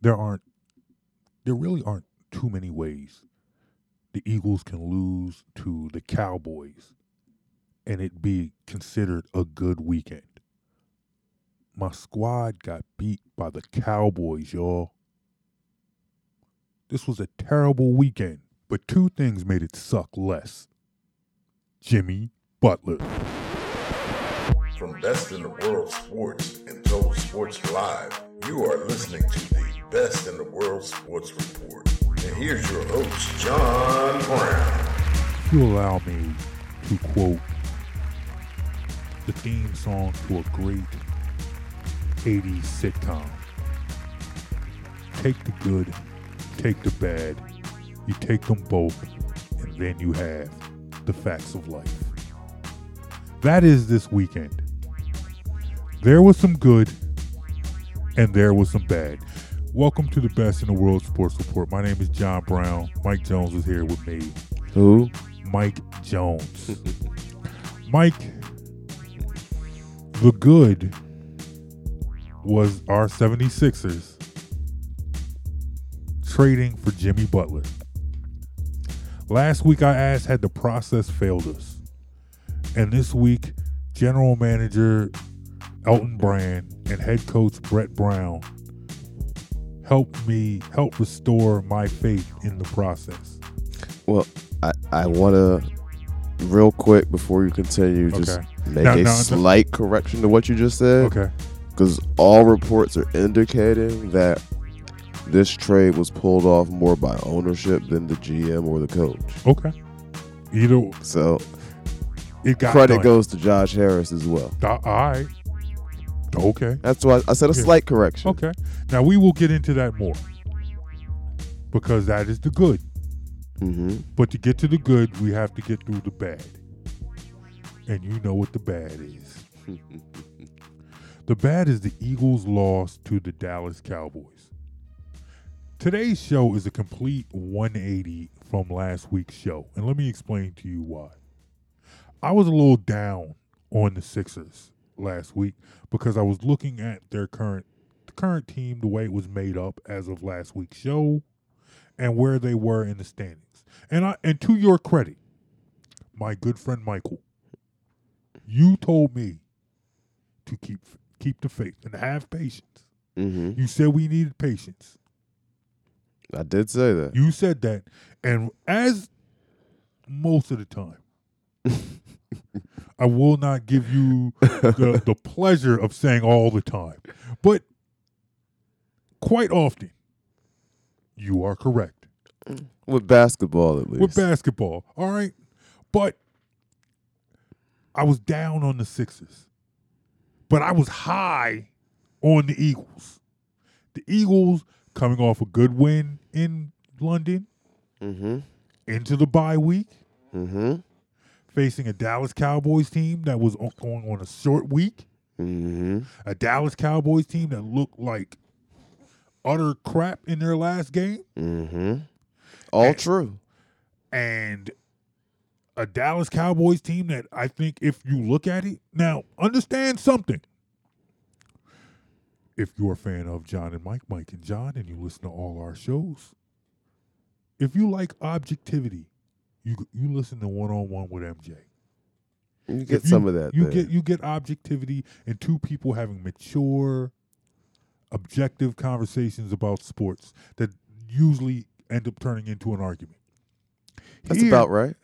there aren't there really aren't too many ways the Eagles can lose to the Cowboys and it be considered a good weekend. My squad got beat by the Cowboys, y'all. This was a terrible weekend, but two things made it suck less. Jimmy Butler. From Best in the World Sports and Total Sports Live, you are listening to the Best in the World Sports Report. And here's your host, John Brown. If you allow me to quote the theme song to a great 80s sitcom. Take the good, take the bad, you take them both, and then you have the facts of life. That is this weekend. There was some good, and there was some bad. Welcome to the Best in the World Sports Report. My name is John Brown. Mike Jones is here with me. Who? Mike Jones. Mike, the good was our 76ers trading for Jimmy Butler. Last week I asked, had the process failed us? And this week, general manager Elton Brand and head coach Brett Brown helped me help restore my faith in the process. Well, I, I want to, real quick before you continue, just Okay. make Now- a now- slight correction to what you just said. Okay. Because all reports are indicating that this trade was pulled off more by ownership than the GM or the coach. Okay. Either So it got credit done. goes to Josh Harris as well. All right. Okay. That's why I said a slight correction. Okay. Now we will get into that more because that is the good. hmm But to get to the good, we have to get through the bad. And you know what the bad is. The bad is the Eagles' loss to the Dallas Cowboys. Today's show is a complete 180 from last week's show, and let me explain to you why. I was a little down on the Sixers last week because I was looking at their current the current team, the way it was made up as of last week's show, and where they were in the standings. And I and to your credit, my good friend Michael, you told me to keep keep the faith and have patience. hmm You said we needed patience. I did say that. You said that, and as most of the time, I will not give you the, the pleasure of saying all the time, but quite often, you are correct With basketball, at least. with basketball. All right, but I was down on the Sixers, but I was high on the Eagles. The Eagles coming off a good win in London hmm into the bye week. hmm facing a Dallas Cowboys team that was going on a short week, hmm a Dallas Cowboys team that looked like utter crap in their last game, hmm All And- true. and a Dallas Cowboys team that I think if you look at it, now understand something. If you're a fan of John and Mike, Mike and John, and you listen to all our shows, if you like objectivity, you you listen to one on one with MJ. You get If some of that. You there. get you get objectivity and two people having mature, objective conversations about sports that usually end up turning into an argument. That's Here, about right.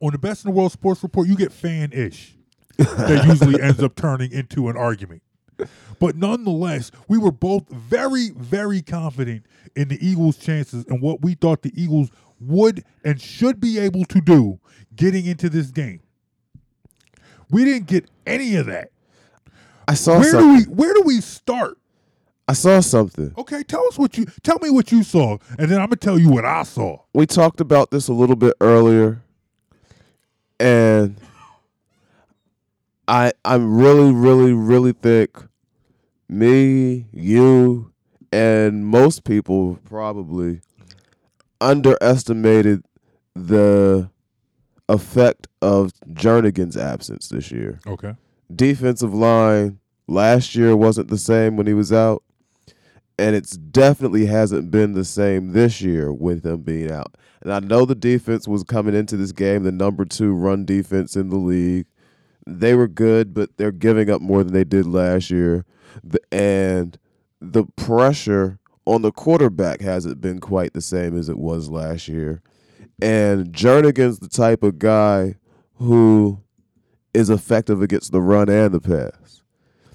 on the best in the world sports report. You get fan ish that usually ends up turning into an argument. But nonetheless, we were both very, very confident in the Eagles' chances and what we thought the Eagles would and should be able to do getting into this game. We didn't get any of that. I saw Where do we where do we start? I saw something. Okay, tell us what you tell me what you saw, and then I'm gonna tell you what I saw. We talked about this a little bit earlier, and I I'm really, really, really think me, you, and most people probably underestimated the effect of Jernigan's absence this year. Okay. defensive line last year wasn't the same when he was out. and it's definitely hasn't been the same this year with them being out. And I know the defense was coming into this game the number two run defense in the league. They were good, but they're giving up more than they did last year. The, and the pressure on the quarterback hasn't been quite the same as it was last year. And Jernigan's the type of guy who is effective against the run and the pass.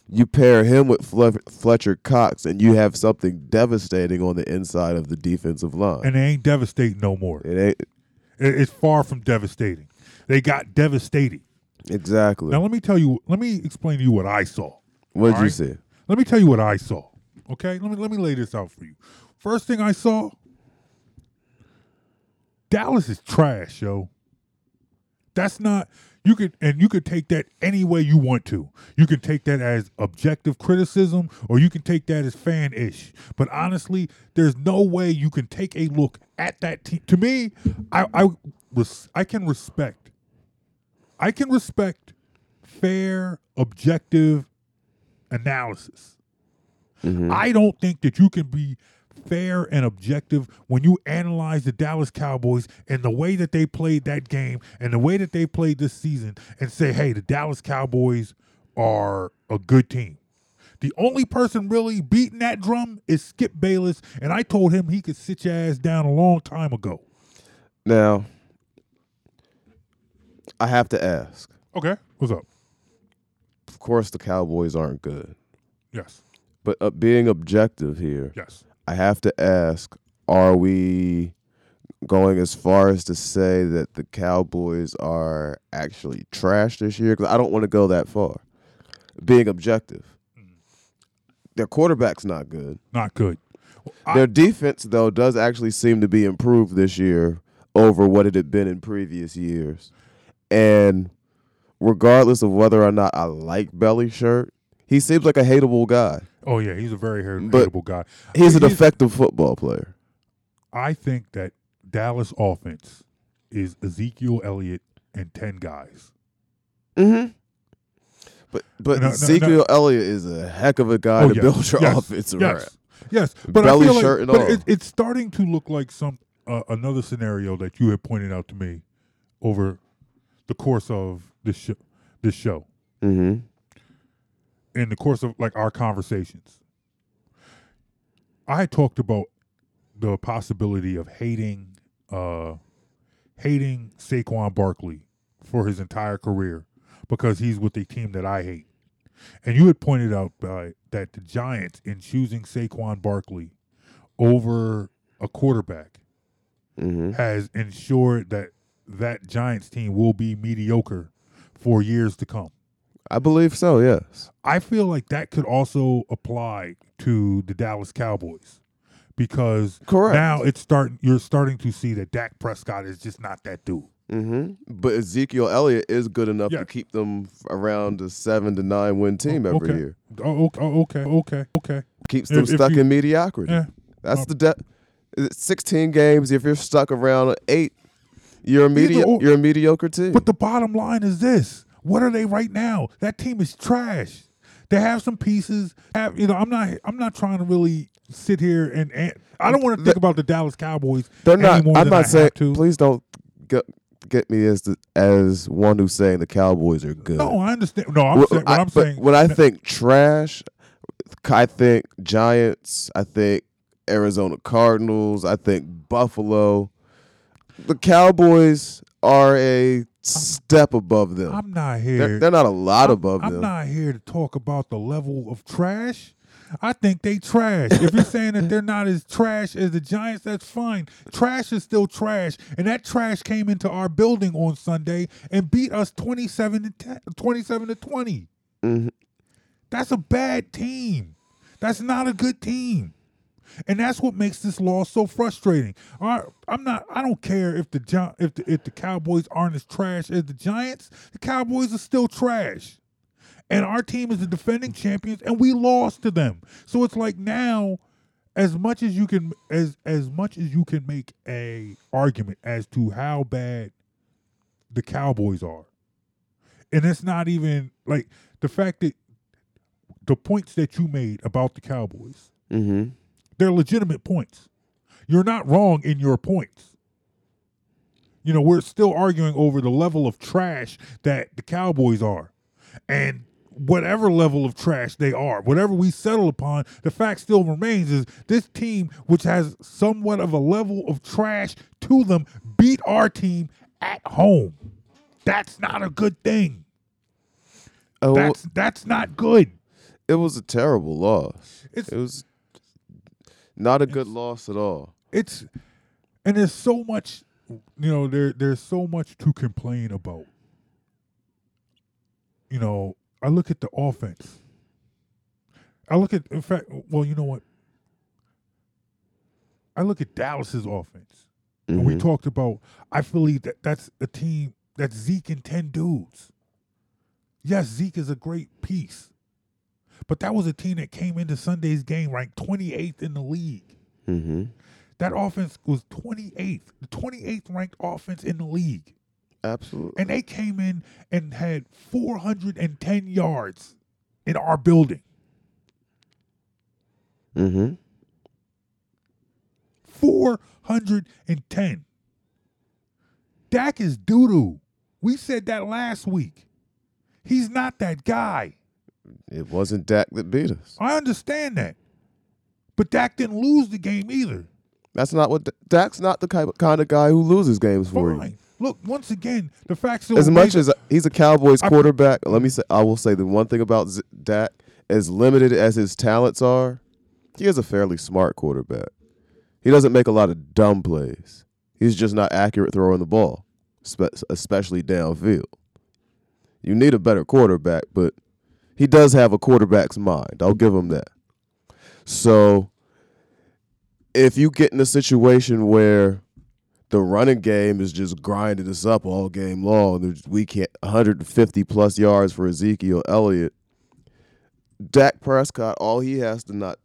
You pair him with Fletcher Cox, and you have something devastating on the inside of the defensive line. And it ain't devastating no more. it ain't It's far from devastating. They got devastating. exactly. Now let me tell you. Let me explain to you what I saw. What did you right? say? Let me tell you what I saw. Okay, let me let me lay this out for you. First thing I saw, Dallas is trash, yo. That's not you could and you could take that any way you want to. You can take that as objective criticism or you can take that as fan-ish. But honestly, there's no way you can take a look at that team. To me, I I res- I can respect I can respect fair, objective analysis. Mm-hmm. I don't think that you can be fair and objective when you analyze the Dallas Cowboys and the way that they played that game and the way that they played this season and say, hey, the Dallas Cowboys are a good team. The only person really beating that drum is Skip Bayless, and I told him he could sit your ass down a long time ago. Now, I have to ask. Okay, what's up? Of course, the Cowboys aren't good, Yes, but uh, being objective here, yes. I have to ask: Are we going as far as to say that the Cowboys are actually trash this year? Because I don't want to go that far. Being objective, their quarterback's not good. Not good. I- Their defense, though, does actually seem to be improved this year over what it had been in previous years. And regardless of whether or not I like Belly Shirt, he seems like a hateable guy. Oh yeah, he's a very hateable But guy. He's an effective football player. I think that Dallas offense is Ezekiel Elliott and ten guys. Mm-hmm. But but No, no, no. Ezekiel Elliott is a heck of a guy oh to yes, build your yes, offense yes, around. Yes, but Belly I feel like, shirt and but all. It, it's starting to look like some uh, another scenario that you had pointed out to me over the course of this show. This show, Mm-hmm. in the course of like our conversations, I talked about the possibility of hating, uh, hating Saquon Barkley for his entire career because he's with a team that I hate. And you had pointed out uh, that the Giants, in choosing Saquon Barkley over a quarterback, Mm-hmm. has ensured that that Giants team will be mediocre for years to come. I believe so. Yes. I feel like that could also apply to the Dallas Cowboys because Correct. now it's starting. You're starting to see that Dak Prescott is just not that dude. Mm-hmm. But Ezekiel Elliott is good enough Yeah. to keep them around a seven to nine win team Oh, every year. Oh, okay, oh, okay, okay, okay. Keeps them if stuck you- in mediocrity. Yeah, That's Uh, the de- 16 games. If you're stuck around eight, you're a media- or- you're a mediocre team. but the bottom line is this: what are they right now? That team is trash. They have some pieces. Have you know? I'm not. I'm not trying to really sit here and. and I don't want to think The- about the Dallas Cowboys. They're not. I'm not saying. to. Please don't get get me as the, as one who's saying the Cowboys are good. No, I understand. No, I'm What- saying. What I- I'm saying. when I think trash, I think Giants. I think Arizona Cardinals. I think Buffalo. The Cowboys are a step above them. I'm not here. They're, they're not a lot I'm- above I'm them. not here to talk about the level of trash. I think they trash. if you're saying that they're not as trash as the Giants, that's fine. Trash is still trash, and that trash came into our building on Sunday and beat us 27 to 10, 27 to 20. Mhm. That's a bad team. That's not a good team. And that's what makes this loss so frustrating. All right, I'm not. I don't care if the if the if the Cowboys aren't as trash as the Giants. The Cowboys are still trash, and our team is the defending champions, and we lost to them. So it's like now, as much as you can, as as much as you can make a argument as to how bad the Cowboys are, and it's not even like the fact that the points that you made about the Cowboys Mm-hmm. They're legitimate points. You're not wrong in your points. You know, we're still arguing over the level of trash that the Cowboys are. And whatever level of trash they are, whatever we settle upon, the fact still remains is this team, which has somewhat of a level of trash to them, beat our team at home. That's not a good thing. Oh, That's that's not good. it was a terrible loss. It's It was not a good loss at all. it's and there's so much you know there there's so much to complain about. You know i look at the offense. I look at in fact well you know what? I look at dallas's offense. And we Mhm. talked about i believe that that's a team that's zeke and 10 dudes. Yes zeke is a great piece but that was a team that came into sunday's game ranked 28th in the league Mhm. that offense was 28th, the 28th ranked offense in the league. Absolutely. And they came in and had 410 yards in our building. Mhm. 410. Dak is doo doo. We said that last week. He's not that guy. It wasn't Dak that beat us. I understand that. But Dak didn't lose the game either. That's not what Dak's not the kind of guy who loses games for you. Look, once again, the fact still As much as he's a Cowboys I- quarterback, let me say, I will say the one thing about Z- Dak, as limited as his talents are, he is a fairly smart quarterback. He doesn't make a lot of dumb plays. He's just not accurate throwing the ball, especially downfield. You need a better quarterback, but he does have a quarterback's mind. I'll give him that. So, if you get in a situation where the running game is just grinding us up all game long. We can't 150 plus yards for Ezekiel Elliott. Dak Prescott, all he has to not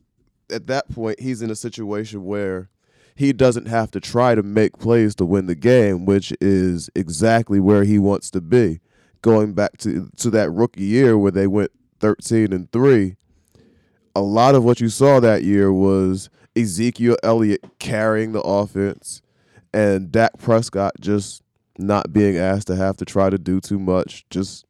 at that point, he's in a situation where he doesn't have to try to make plays to win the game, which is exactly where he wants to be. Going back to to that rookie year where they went 13 and 3, a lot of what you saw that year was Ezekiel Elliott carrying the offense and Dak Prescott just not being asked to have to try to do too much, just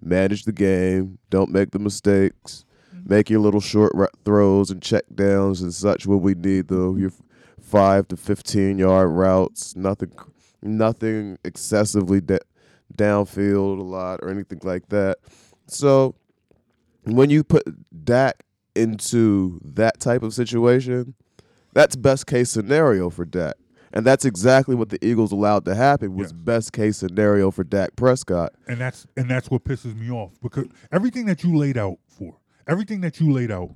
manage the game, don't make the mistakes, mm-hmm. make your little short throws and check downs and such when we need them. Your five to fifteen yard routes, nothing, nothing excessively da- downfield a lot or anything like that. So when you put Dak into that type of situation, that's best case scenario for Dak. And that's exactly what the Eagles allowed to happen was Yes. best case scenario for Dak Prescott. and that's and that's what pisses me off because everything that you laid out for everything that you laid out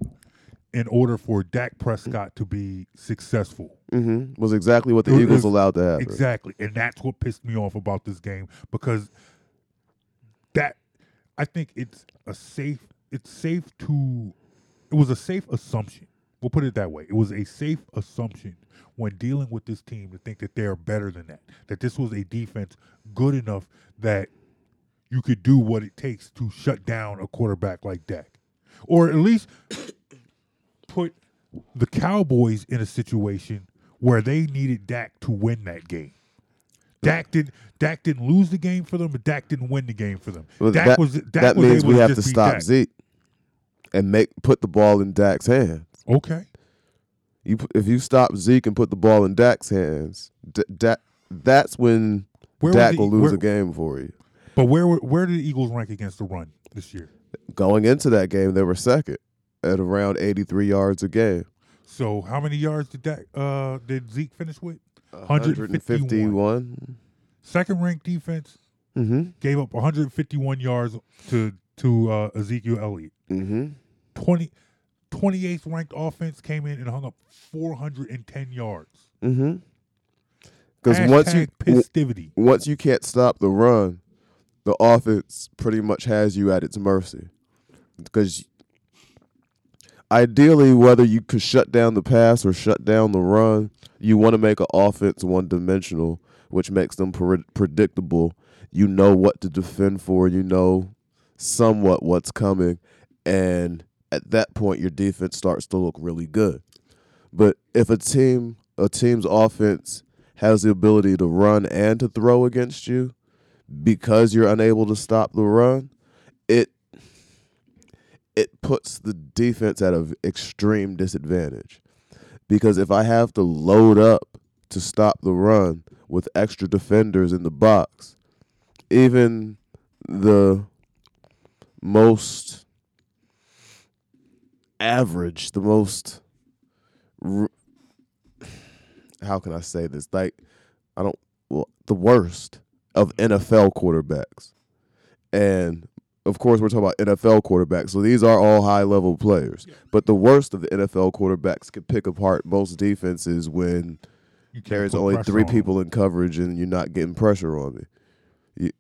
in order for Dak Prescott to be successful. hmm Was exactly what the was- Eagles allowed to happen. Exactly. And that's what pissed me off about this game because that I think it's a safe it's safe to it was a safe assumption. We'll put it that way. It was a safe assumption when dealing with this team to think that they're better than that. That this was a defense good enough that you could do what it takes to shut down a quarterback like Dak. Or at least put the Cowboys in a situation where they needed Dak to win that game. Dak didn't Dak didn't lose the game for them, but Dak didn't win the game for them. Well, Dak that, was Dak that was means able we have to stop Dak. Zeke and make put the ball in Dak's hands. Okay. You if you stop Zeke and put the ball in Dak's hands, D- Dak, that's when Where Dak the- will lose where- a game for you. But where where did the Eagles rank against the run this year? Going into that game, they were second at around 83 yards a game. So how many yards did Dak uh did Zeke finish with? 151. 151. Second ranked defense Mm-hmm. gave up 151 yards to to uh, Ezekiel Elliott. Mm-hmm. 20 28th ranked offense came in and hung up 410 yards. Mm-hmm. Because once you pistivity. once you can't stop the run, the offense pretty much has you at its mercy. Because ideally, whether you could shut down the pass or shut down the run, you want to make an offense one dimensional, which makes them pre- predictable. You know what to defend for, you know somewhat what's coming, and at that point, your defense starts to look really good. But if a team a team's offense has the ability to run and to throw against you because you're unable to stop the run, it it puts the defense at an extreme disadvantage. Because if I have to load up to stop the run with extra defenders in the box, even the most average, the most how can I say this? Like I don't well, the worst of NFL quarterbacks. And of course we're talking about NFL quarterbacks. So these are all high level players. But the worst of the NFL quarterbacks can pick apart most defenses when there's only three on people in coverage and you're not getting pressure on me.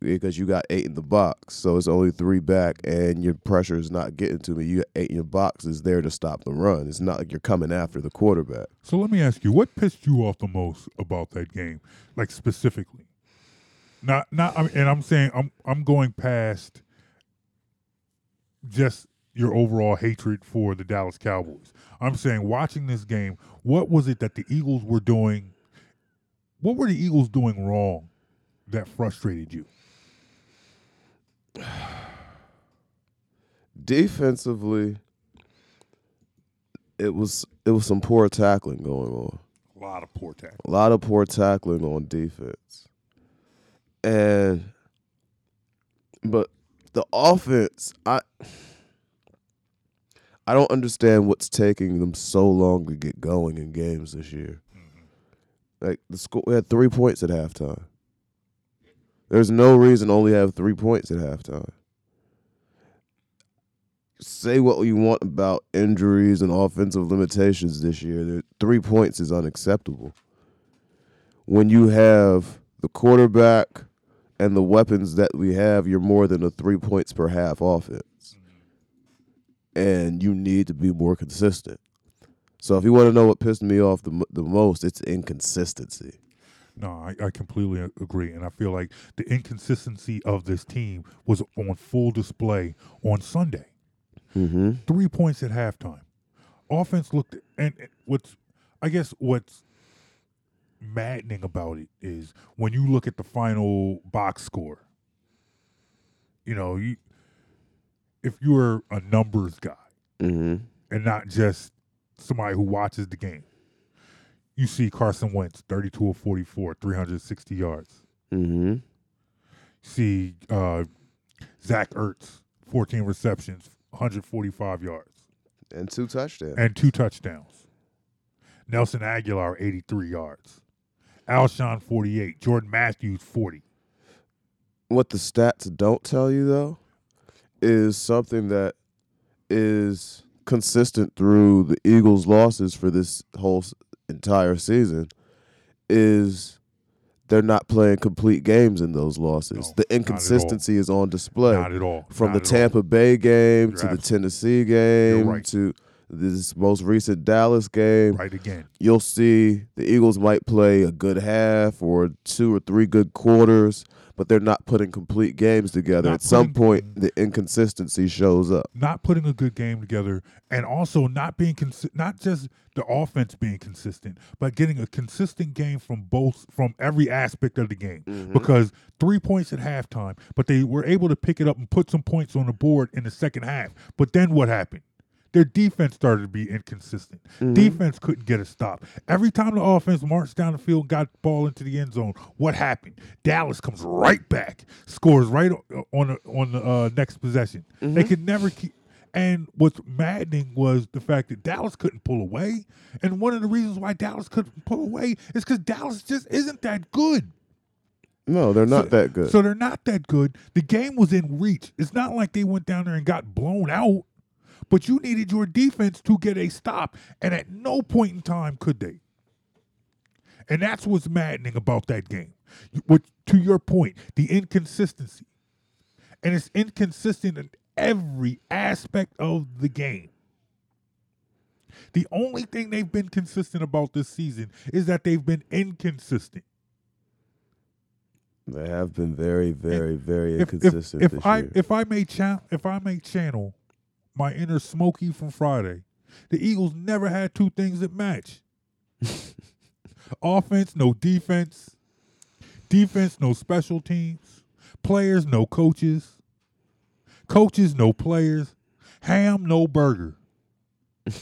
Because you got eight in the box, so it's only three back, and your pressure is not getting to me. You eight in your box is there to stop the run. It's not like you're coming after the quarterback. So let me ask you, what pissed you off the most about that game, like specifically? Not, not, I mean, and I'm saying I'm, I'm going past just your overall hatred for the Dallas Cowboys. I'm saying watching this game, what was it that the Eagles were doing? What were the Eagles doing wrong that frustrated you? Defensively, it was it was some poor tackling going on. A lot of poor tackling. A lot of poor tackling on defense. And but the offense, I I don't understand what's taking them so long to get going in games this year. Mm-hmm. Like the score we had 3 points at halftime. There's no reason to only have 3 points at halftime. Say what you want about injuries and offensive limitations this year. 3 points is unacceptable when you have the quarterback and the weapons that we have, you're more than a three points per half offense. And you need to be more consistent. So if you want to know what pissed me off the, the most, it's inconsistency. No, I, I completely agree, and I feel like the inconsistency of this team was on full display on Sunday. Mm-hmm. Three points at halftime. Offense looked, and and what's, I guess, what's maddening about it is when you look at the final box score. You know, you if you're a numbers guy Mm-hmm. and not just somebody who watches the game, you see Carson Wentz, 32 of 44, 360 yards. Mm-hmm. see uh, Zach Ertz, 14 receptions, 145 yards, And two touchdowns. and two touchdowns. Nelson Agholor, 83 yards. Alshon, 48. Jordan Matthews, 40. what the stats don't tell you though is something that is consistent through the Eagles' losses for this whole entire season is they're not playing complete games in those losses. No, the not at all. inconsistency is on display Not at all. from Not the at all. Tampa Bay game You're to the Tennessee game right. to this most recent Dallas game Right again. you'll see the Eagles might play a good half or two or three good quarters, but they're not putting complete games together. Not At some putting- point, the inconsistency shows up. Not putting a good game together, and also not being consi- not just the offense being consistent, but getting a consistent game from both from every aspect of the game. Mm-hmm. because three points at halftime, but they were able to pick it up and put some points on the board in the second half. But then what happened? Their defense started to be inconsistent. Defense couldn't get a stop. Every time the offense marched down the field, and got the ball into the end zone, what happened? Dallas comes right back, scores right on the, on the uh, next possession. They could never keep. And what's maddening was the fact that Dallas couldn't pull away. And one of the reasons why Dallas couldn't pull away is because Dallas just isn't that good. No, they're not So- that good. So they're not that good. The game was in reach. It's not like they went down there and got blown out, but you needed your defense to get a stop, and at no point in time could they. And that's what's maddening about that game. What to your point, the inconsistency, and it's inconsistent in every aspect of the game. The only thing they've been consistent about this season is that they've been inconsistent. they have been very, very, very if, if, inconsistent if this I year. if I may cha- if I may channel my inner Smokey from Friday, The Eagles never had two things that match. Offense, no defense. Defense, no special teams. Players, no coaches. Coaches, no players. Ham, no burger.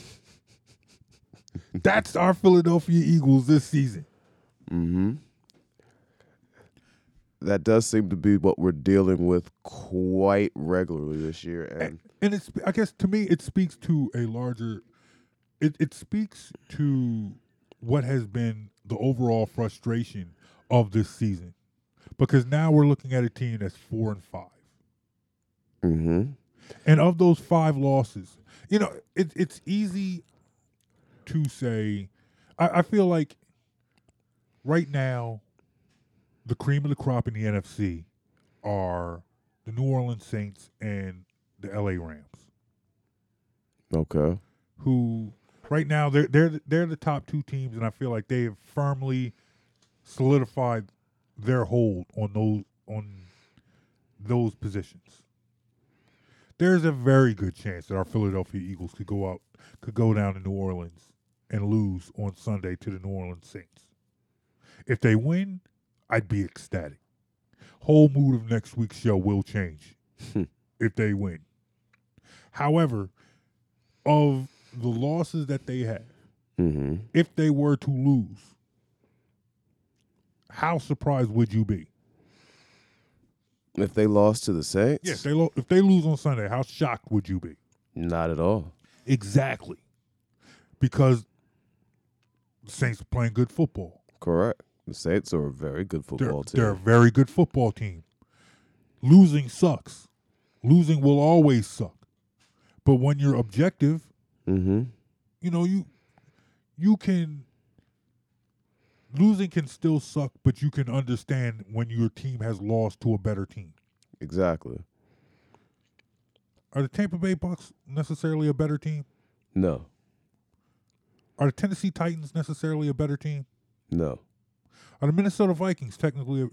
That's our Philadelphia Eagles this season. Mm-hmm. That does seem to be what we're dealing with quite regularly this year, and and it's I guess to me it speaks to a larger it, it speaks to what has been the overall frustration of this season. Because now we're looking at a team that's four and 5 mm-hmm. And of those five losses, you know, it, it's easy to say I, I feel like right now the cream of the crop in the NFC are the New Orleans Saints and the LA Rams. Okay. Who right now they're they're they're the top two teams, and I feel like they have firmly solidified their hold on those on those positions. There's a very good chance that our Philadelphia Eagles could go out could go down to New Orleans and lose on Sunday to the New Orleans Saints. If they win, I'd be ecstatic. Whole mood of next week's show will change if they win. However, of the losses that they have, mm-hmm. if they were to lose, how surprised would you be? If they lost to the Saints? Yes, they lo- if they lose on Sunday, how shocked would you be? Not at all. Exactly. Because the Saints are playing good football. Correct. The Saints are a very good football they're, team. They're a very good football team. Losing sucks. Losing will always suck. But when you're objective, mm-hmm. you know, you you can losing can still suck, but you can understand when your team has lost to a better team. Exactly. Are the Tampa Bay Bucks necessarily a better team? No. Are the Tennessee Titans necessarily a better team? No. Are the Minnesota Vikings technically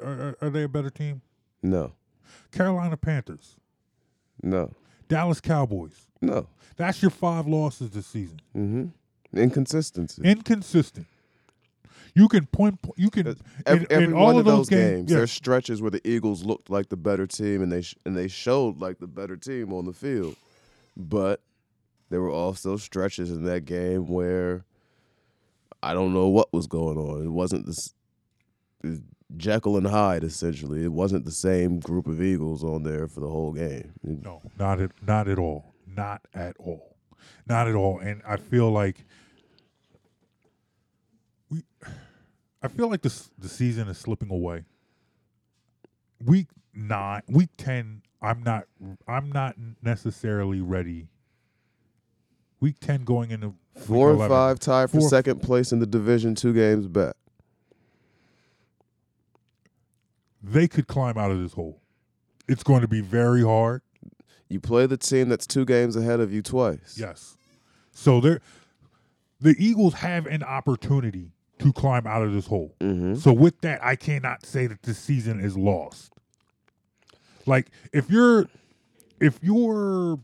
a, are, are they a better team? No. Carolina Panthers. No. Dallas Cowboys. No. That's your five losses this season. Mm-hmm. Inconsistency. Inconsistent. You can point. You can every, in, every in one of those games. games. yeah, There's stretches where the Eagles looked like the better team, and they sh- and they showed like the better team on the field. But there were also stretches in that game where I don't know what was going on. It wasn't this Jekyll and Hyde essentially. It wasn't the same group of Eagles on there for the whole game. No, not at not at all. Not at all. Not at all. And I feel like we I feel like this the season is slipping away. Week 9, week 10, I'm not I'm not necessarily ready. Week 10 going into Four and 11. five tied for Four- second place in the division, two games back. They could climb out of this hole. It's going to be very hard. You play the team that's two games ahead of you twice. Yes. So there, the Eagles have an opportunity to climb out of this hole. Mm-hmm. So with that, I cannot say that this season is lost. Like if you're, if you're,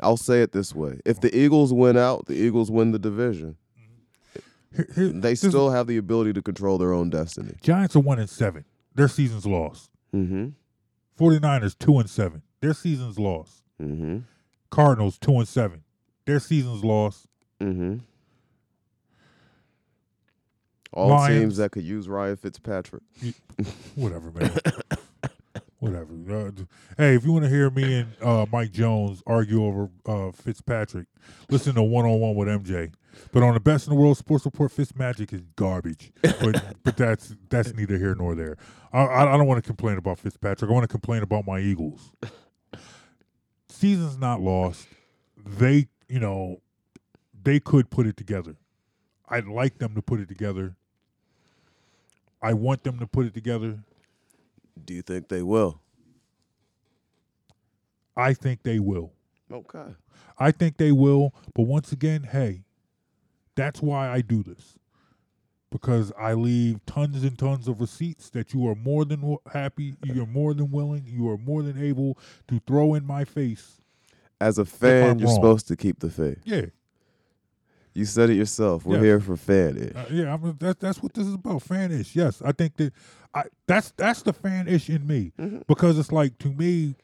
I'll say it this way: if the Eagles win out, the Eagles win the division. here- here- They still have the ability to control their own destiny. Giants are one and seven. Their season's lost. Mm-hmm. 49ers two and seven. Their season's lost. Mm-hmm. Cardinals two and seven. Their season's lost. Mm-hmm. All Lions. teams that could use Ryan Fitzpatrick. Whatever, man. Whatever. Uh, hey, if you want to hear me and uh, Mike Jones argue over uh, Fitzpatrick, listen to One on One with MJ. But on the Best in the World Sports Report, Fitz Magic is garbage. But but that's that's neither here nor there. I I, I don't want to complain about Fitzpatrick. I want to complain about my Eagles. Season's not lost. They you know they could put it together. I'd like them to put it together. I want them to put it together. Do you think they will? I think they will. Okay. I think they will. But once again, hey, that's why I do this. Because I leave tons and tons of receipts that you are more than happy, you are more than willing, you are more than able to throw in my face. As a fan, you're wrong. supposed to keep the faith. Yeah. You said it yourself. We're Yes. here for fan ish. Uh, yeah, I mean, that's that's what this is about. Fan ish. Yes, I think that I that's that's the fan ish in me because it's like to me,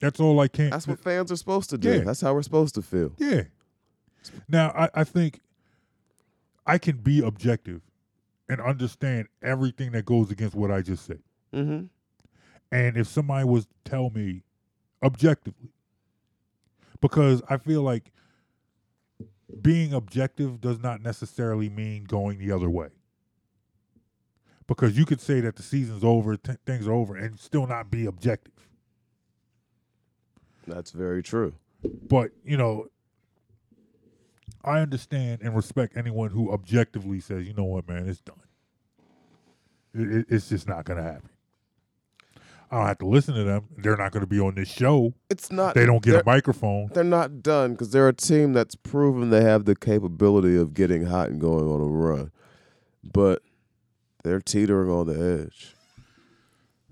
that's all I can. That's what fans are supposed to do. Yeah. That's how we're supposed to feel. Yeah. Now I, I think I can be objective and understand everything that goes against what I just said. Mm-hmm. And if somebody was to tell me objectively, because I feel like being objective does not necessarily mean going the other way. Because you could say that the season's over, t- things are over, and still not be objective. That's very true. But, you know, I understand and respect anyone who objectively says, you know what, man, it's done. It, it- it's just not going to happen. I don't have to listen to them. They're not going to be on this show. It's not. They don't get a microphone. They're not done because they're a team that's proven they have the capability of getting hot and going on a run, but they're teetering on the edge.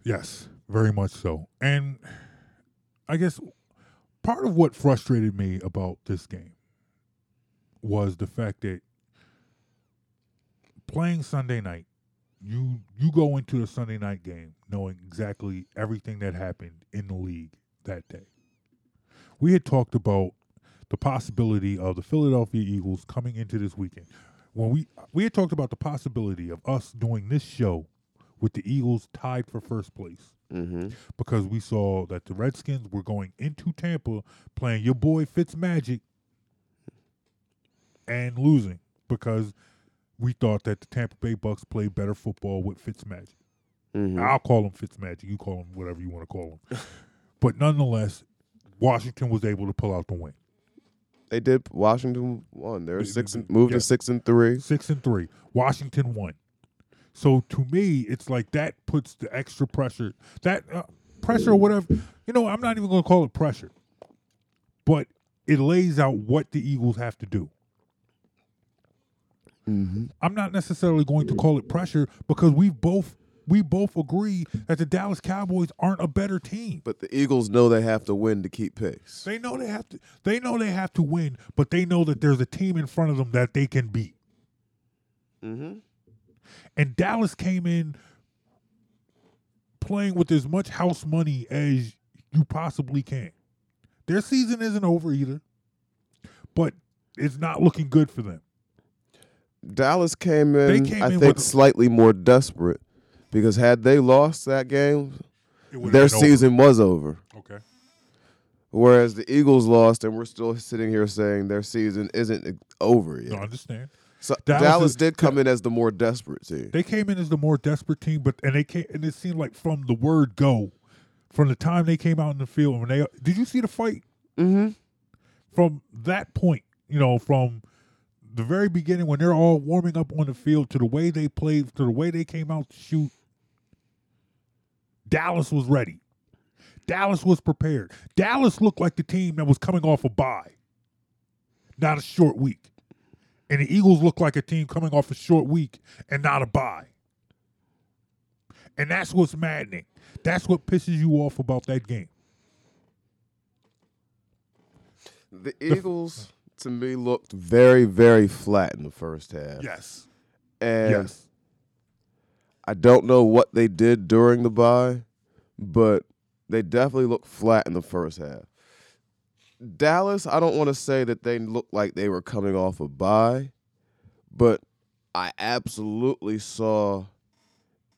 Yes, very much so. And I guess part of what frustrated me about this game was the fact that playing Sunday night, you you go into the Sunday night game knowing exactly everything that happened in the league that day. We had talked about the possibility of the Philadelphia Eagles coming into this weekend. When we we had talked about the possibility of us doing this show with the Eagles tied for first place Mm-hmm. because we saw that the Redskins were going into Tampa playing your boy Fitz Magic and losing because we thought that the Tampa Bay Bucks played better football with Fitzmagic. Mm-hmm. I'll call him Fitzmagic. You call him whatever you want to call him. but nonetheless, Washington was able to pull out the win. They did. Washington won. They're They- six and moved yeah. to six and three. Six and three. Washington won. So to me, it's like that puts the extra pressure. That uh, pressure or whatever. You know, I'm not even going to call it pressure, but it lays out what the Eagles have to do. Mm-hmm. I'm not necessarily going to call it pressure because we both we both agree that the Dallas Cowboys aren't a better team. But the Eagles know they have to win to keep pace. They know they have to. They know they have to win, but they know that there's a team in front of them that they can beat. Mm-hmm. And Dallas came in playing with as much house money as you possibly can. Their season isn't over either, but it's not looking good for them. Dallas came in, came I in think, slightly more desperate because had they lost that game, their been over. season was over. Okay. Whereas the Eagles lost, and we're still sitting here saying their season isn't over yet. No, I understand. so Dallas Dallas, is- did come in as the more desperate team. They came in as the more desperate team, but and they came and it seemed like from the word go, from the time they came out in the field when they did you see the fight? mm-hmm. from that point, you know, from the very beginning when they're all warming up on the field to the way they played, to the way they came out to shoot, Dallas was ready. Dallas was prepared. Dallas looked like the team that was coming off a bye, not a short week. And the Eagles look like a team coming off a short week and not a bye. And that's what's maddening. That's what pisses you off about that game. The Eagles, to me, looked very, very flat in the first half. Yes. And yes. I don't know what they did during the bye, but they definitely looked flat in the first half. Dallas, I don't want to say that they looked like they were coming off a bye, but I absolutely saw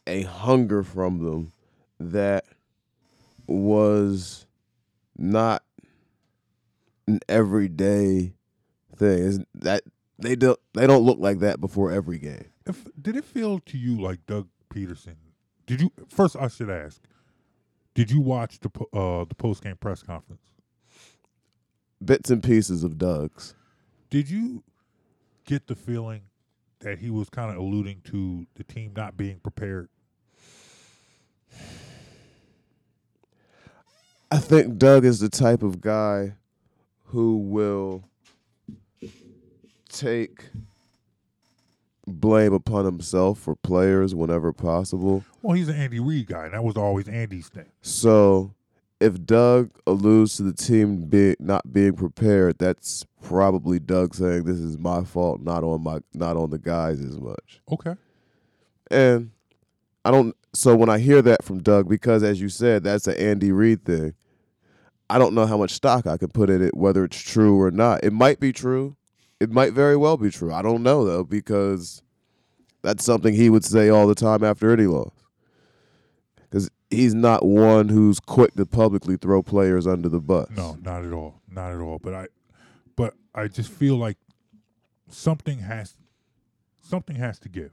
a hunger from them that was not an everyday thing. Is that they don't they don't look like that before every game. If, did it feel to you like Doug Pederson? Did you first? I should ask. Did you watch the uh, the post game press conference? Bits and pieces of Doug's. Did you get the feeling that he was kind of alluding to the team not being prepared? I think Doug is the type of guy who will take blame upon himself for players whenever possible. Well, he's an Andy Reid guy, and that was always Andy's thing. So if Doug alludes to the team being not being prepared, that's probably Doug saying this is my fault, not on my not on the guys as much. Okay. And I don't. So when I hear that from Doug, because as you said, that's an Andy Reid thing. I don't know how much stock I can put in it, whether it's true or not. It might be true. It might very well be true. I don't know though, because that's something he would say all the time after any loss. Because he's not one who's quick to publicly throw players under the bus. No, not at all. Not at all. But I but I just feel like something has something has to give.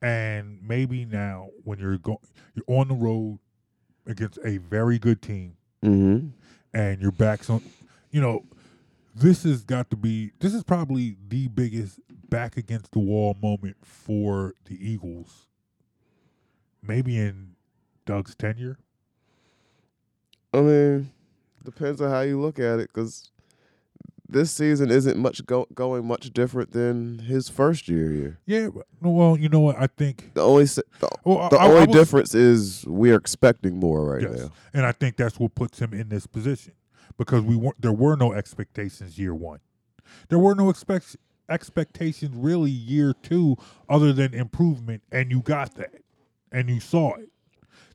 And maybe now when you're going you're on the road against a very good team Mm-hmm. and your back's on you know, this has got to be this is probably the biggest back against the wall moment for the Eagles. Maybe in Doug's tenure. I mean, depends on how you look at it, because this season isn't much go- going much different than his first year here. Yeah, well, you know what? I think The only se- the, well, the I- I only was- difference is we are expecting more right Yes. now. And I think that's what puts him in this position because we weren't there were no expectations year one. There were no expect expectations really year two other than improvement and you got that and you saw it.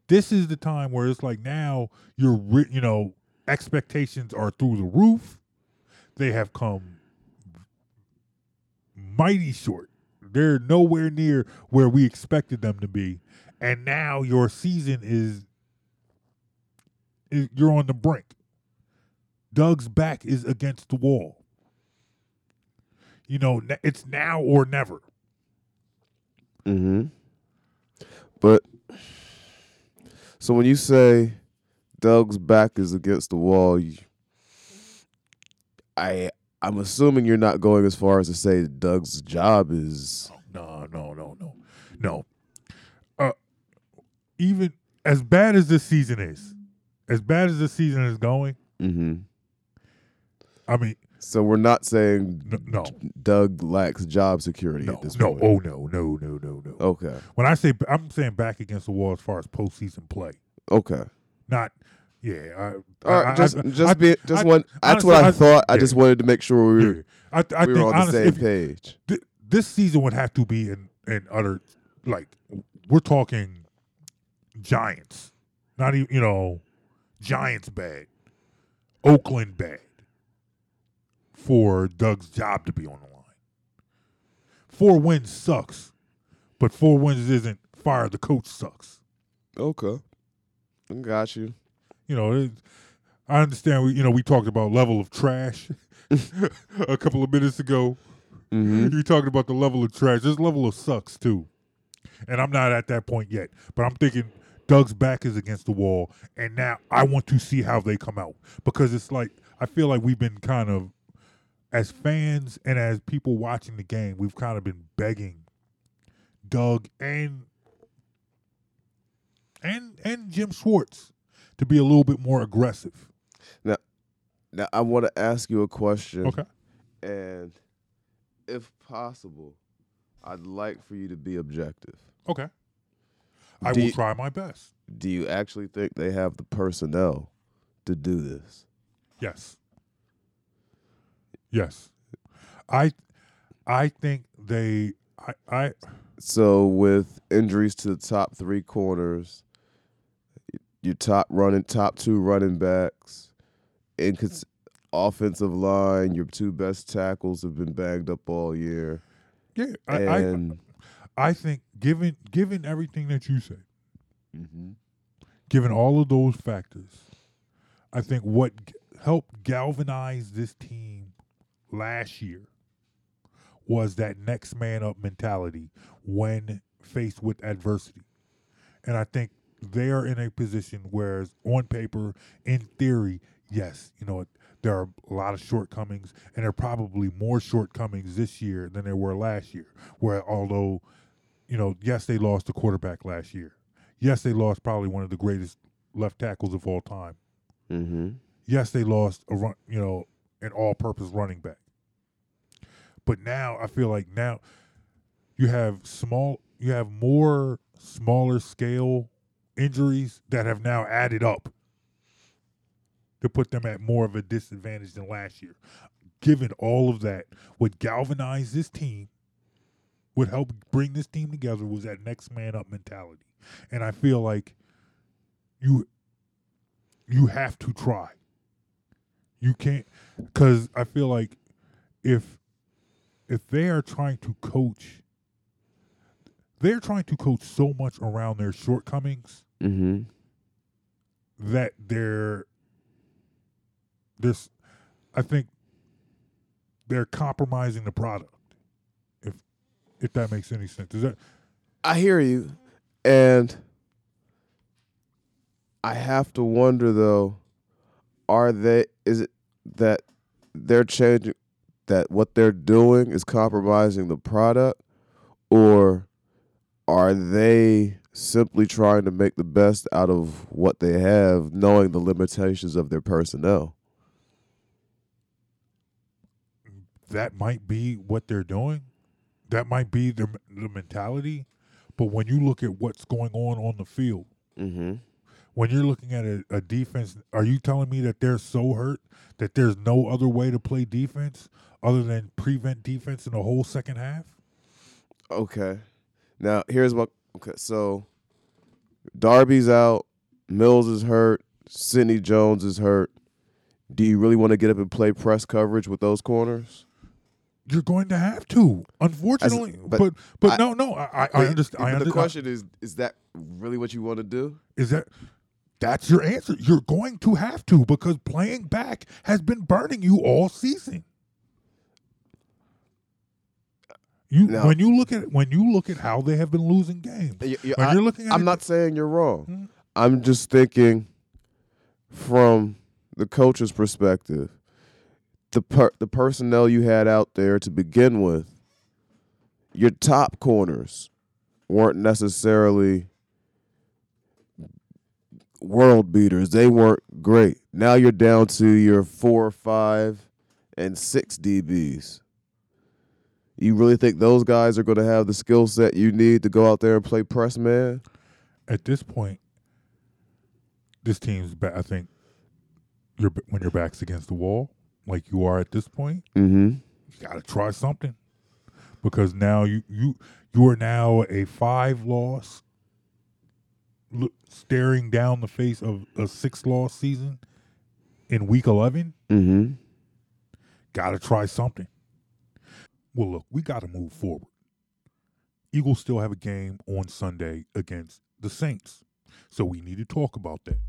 This is the time where it's like now you're you know expectations are through the roof. They have come mighty short. They're nowhere near where we expected them to be. And now your season is i- you're on the brink. Doug's back is against the wall. You know, it's now or never. Mm-hmm. But so when you say Doug's back is against the wall, you, I I'm assuming you're not going as far as to say Doug's job is. No, no, no, no, no. Uh, even as bad as this season is, as bad as this season is going, Mm-hmm. I mean, So we're not saying n- no, Doug lacks job security no, at this no, point. oh no, no, no, no, no. Okay. When I say I'm saying back against the wall as far as postseason play, Okay. not yeah. I, All I- Just I- just I- be just one. That's what honestly, I thought. I just wanted to make sure we were yeah. I, I we think were on the same page. th- this season would have to be in in utter like we're talking Giants, not even you know Giants bad, Oakland bad for Doug's job to be on the line. Four wins sucks, but four wins isn't fire the coach sucks. Okay. Got you. You know, it, I understand. We, you know, we talked about level of trash a couple of minutes ago. Mm-hmm. you talking about the level of trash. This level of sucks too, and I'm not at that point yet. But I'm thinking Doug's back is against the wall, and now I want to see how they come out because it's like I feel like we've been kind of, as fans and as people watching the game, we've kind of been begging Doug and and and Jim Schwartz to be a little bit more aggressive. Now now I want to ask you a question. Okay. And if possible, I'd like for you to be objective. Okay. I Do will you- try my best. Do you actually think they have the personnel to do this? Yes. Yes. I I think they I I So with injuries to the top three corners, your top running top two running backs, incons- offensive line, your two best tackles have been banged up all year, yeah, I, I and I think given given everything that you said, Mhm. given all of those factors, I think what g- helped galvanize this team last year was that next man up mentality when faced with adversity. And I think they are in a position where, on paper, in theory, yes, you know, there are a lot of shortcomings, and there are probably more shortcomings this year than there were last year. Where, although, you know, yes, they lost the quarterback last year. Yes, they lost probably one of the greatest left tackles of all time. Mhm. Yes, they lost a run, you know, an all-purpose running back. But now I feel like now you have small, you have more smaller scale injuries that have now added up to put them at more of a disadvantage than last year. Given all of that, what galvanized this team, what helped bring this team together was that next man up mentality. And I feel like you you have to try. You can't cuz I feel like if if they are trying to coach they're trying to coach so much around their shortcomings Mm-hmm. that they're this I think they're compromising the product. If if that makes any sense. Is that I hear you, and I have to wonder though, are they? Is it that they're changing? That what they're doing is compromising the product, or are they simply trying to make the best out of what they have, knowing the limitations of their personnel? that might be what they're doing? That might be their the mentality. But when you look at what's going on on the field, Mm-hmm. When you're looking at a, a defense, are you telling me that they're so hurt that there's no other way to play defense other than prevent defense in the whole second half? Okay. Now here's what. Okay, so Darby's out. Mills is hurt. Sidney Jones is hurt. Do you really want to get up and play press coverage with those corners? You're going to have to, unfortunately. but but but, I- no, no, I I, I But- understand. I but the understand. question is: Is that really what you want to do? Is that that's your answer? You're going to have to because playing back has been burning you all season. You No. when you look at when you look at how they have been losing games. You- you- When I, you're looking at I'm it- not saying you're wrong. Mhm. I'm just thinking from the coach's perspective. The per- the personnel you had out there to begin with, your top corners weren't necessarily world beaters. They weren't great. Now you're down to your four, five, and six DBs. You really think those guys are going to have the skill set you need to go out there and play press man? at this point, this team's back. I think you're when your back's against the wall, like you are at this point. Mm-hmm. You got to try something because now you you you are now a five loss, staring down the face of a six loss season in week eleven. Mm-hmm. Got to try something. Well, look, we got to move forward. Eagles still have a game on Sunday against the Saints. So we need to talk about that.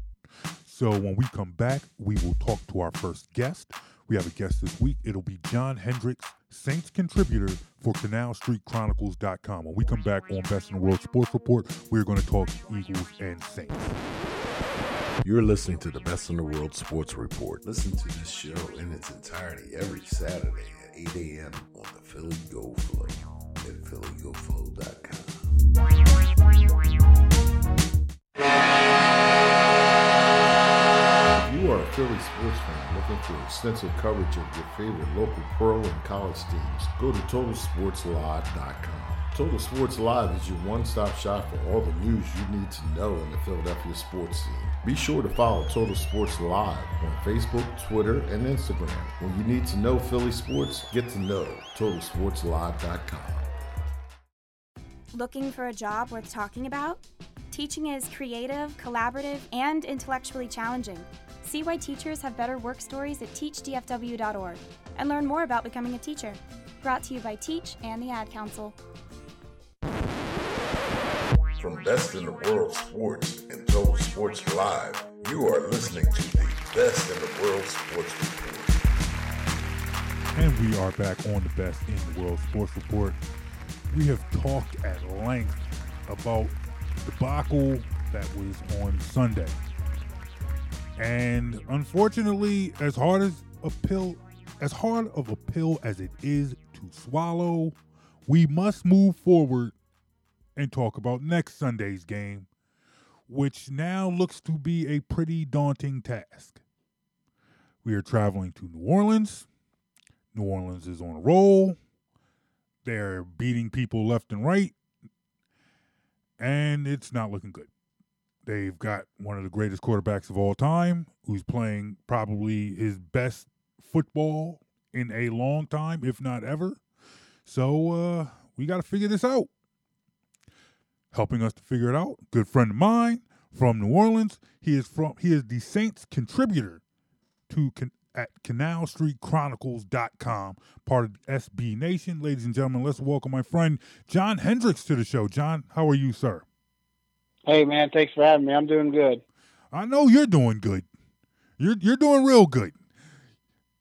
So when we come back, we will talk to our first guest. We have a guest this week. It'll be John Hendricks, Saints contributor for CanalStreetChronicles.com. When we come back on Best in the World Sports Report, we're going to talk Eagles and Saints. You're listening to the Best in the World Sports Report. Listen to this show in its entirety every Saturday at 8 a.m. on the Philly Go Flow at phillygoflow.com. You are a Philly sports fan looking for extensive coverage of your favorite local pro and college teams, go to TotalSportsLive.com. Total Sports Live is your one-stop shop for all the news you need to know in the Philadelphia sports scene. Be sure to follow Total Sports Live on Facebook, Twitter, and Instagram. When you need to know Philly sports, get to know TotalSportsLive.com. Looking for a job worth talking about? Teaching is creative, collaborative, and intellectually challenging. See why teachers have better work stories at teachdfw.org and learn more about becoming a teacher. Brought to you by Teach and the Ad Council. From Best in the World Sports and Total Sports Live, you are listening to the Best in the World Sports Report. And we are back on the Best in the World Sports Report. We have talked at length about the debacle that was on Sunday. And unfortunately, as hard as a pill, as hard of a pill as it is to swallow, we must move forward and talk about next Sunday's game, which now looks to be a pretty daunting task. We are traveling to New Orleans. New Orleans is on a roll. They're beating people left and right. And it's not looking good. They've got one of the greatest quarterbacks of all time, who's playing probably his best football in a long time, if not ever. So uh, we got to figure this out. Helping us to figure it out, good friend of mine from New Orleans. He is from he is the Saints contributor to at canalstreetchronicles.com, part of SB Nation. Ladies and gentlemen, let's welcome my friend John Hendricks to the show. John, how are you, sir? Hey man, thanks for having me. I'm doing good. I know you're doing good. You're you're doing real good.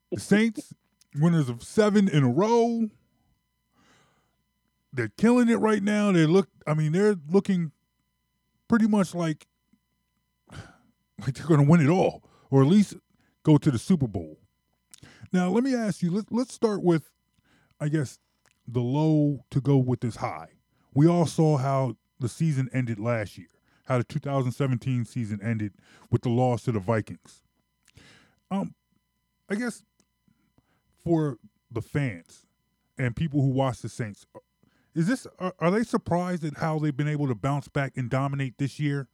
The Saints, winners of seven in a row. They're killing it right now. They look I mean, they're looking pretty much like like they're gonna win it all. Or at least go to the Super Bowl. Now, let me ask you. Let, let's start with, I guess, the low to go with this high. We all saw how the season ended last year. How the 2017 season ended with the loss to the Vikings. Um, I guess for the fans and people who watch the Saints, is this are, are they surprised at how they've been able to bounce back and dominate this year?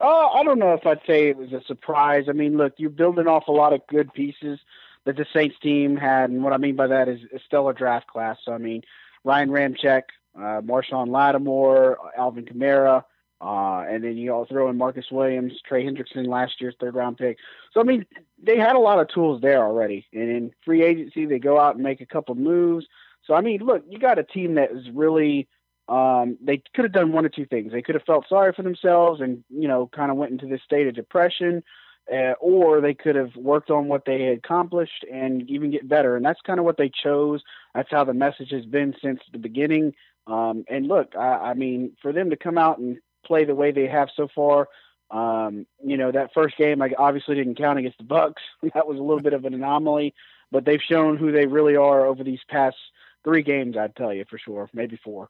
Uh, I don't know if I'd say it was a surprise. I mean, look, you're building off a lot of good pieces that the Saints team had, and what I mean by that is a stellar draft class. So, I mean, Ryan Ramczyk, uh, Marshon Lattimore, Alvin Kamara, uh, and then you all throw in Marcus Williams, Trey Hendrickson, last year's third round pick. So, I mean, they had a lot of tools there already. And in free agency, they go out and make a couple moves. So, I mean, look, you got a team that is really – um, they could have done one or two things. They could have felt sorry for themselves and, you know, kind of went into this state of depression, uh, or they could have worked on what they had accomplished and even get better. And that's kind of what they chose. That's how the message has been since the beginning. Um, and look, I, I mean, for them to come out and play the way they have so far, um, you know, that first game I obviously didn't count against the Bucs. that was a little bit of an anomaly, but they've shown who they really are over these past three games. I'd tell you for sure, maybe four.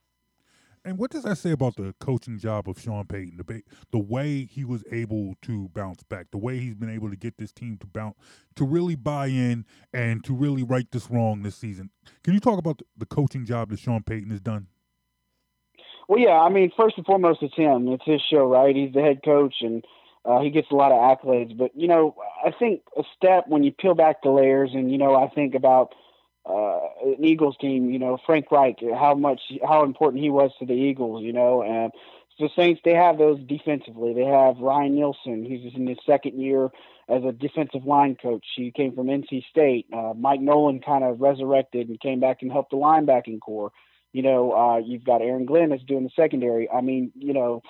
And what does that say about the coaching job of Sean Payton? The the way he was able to bounce back, the way he's been able to get this team to bounce, to really buy in and to really right this wrong this season. Can you talk about the coaching job that Sean Payton has done? Well, yeah. I mean, first and foremost, it's him. It's his show, right? He's the head coach, and uh, he gets a lot of accolades. But you know, I think a step when you peel back the layers, and you know, I think about uh, an Eagles team, you know, Frank Reich, how much, how important he was to the Eagles, you know, and the Saints, they have those defensively. They have Ryan Nielsen, who's in his second year as a defensive line coach. He came from NC State. Uh, Mike Nolan kind of resurrected and came back and helped the linebacking core. You know, uh, you've got Aaron Glenn that's doing the secondary. I mean, you know,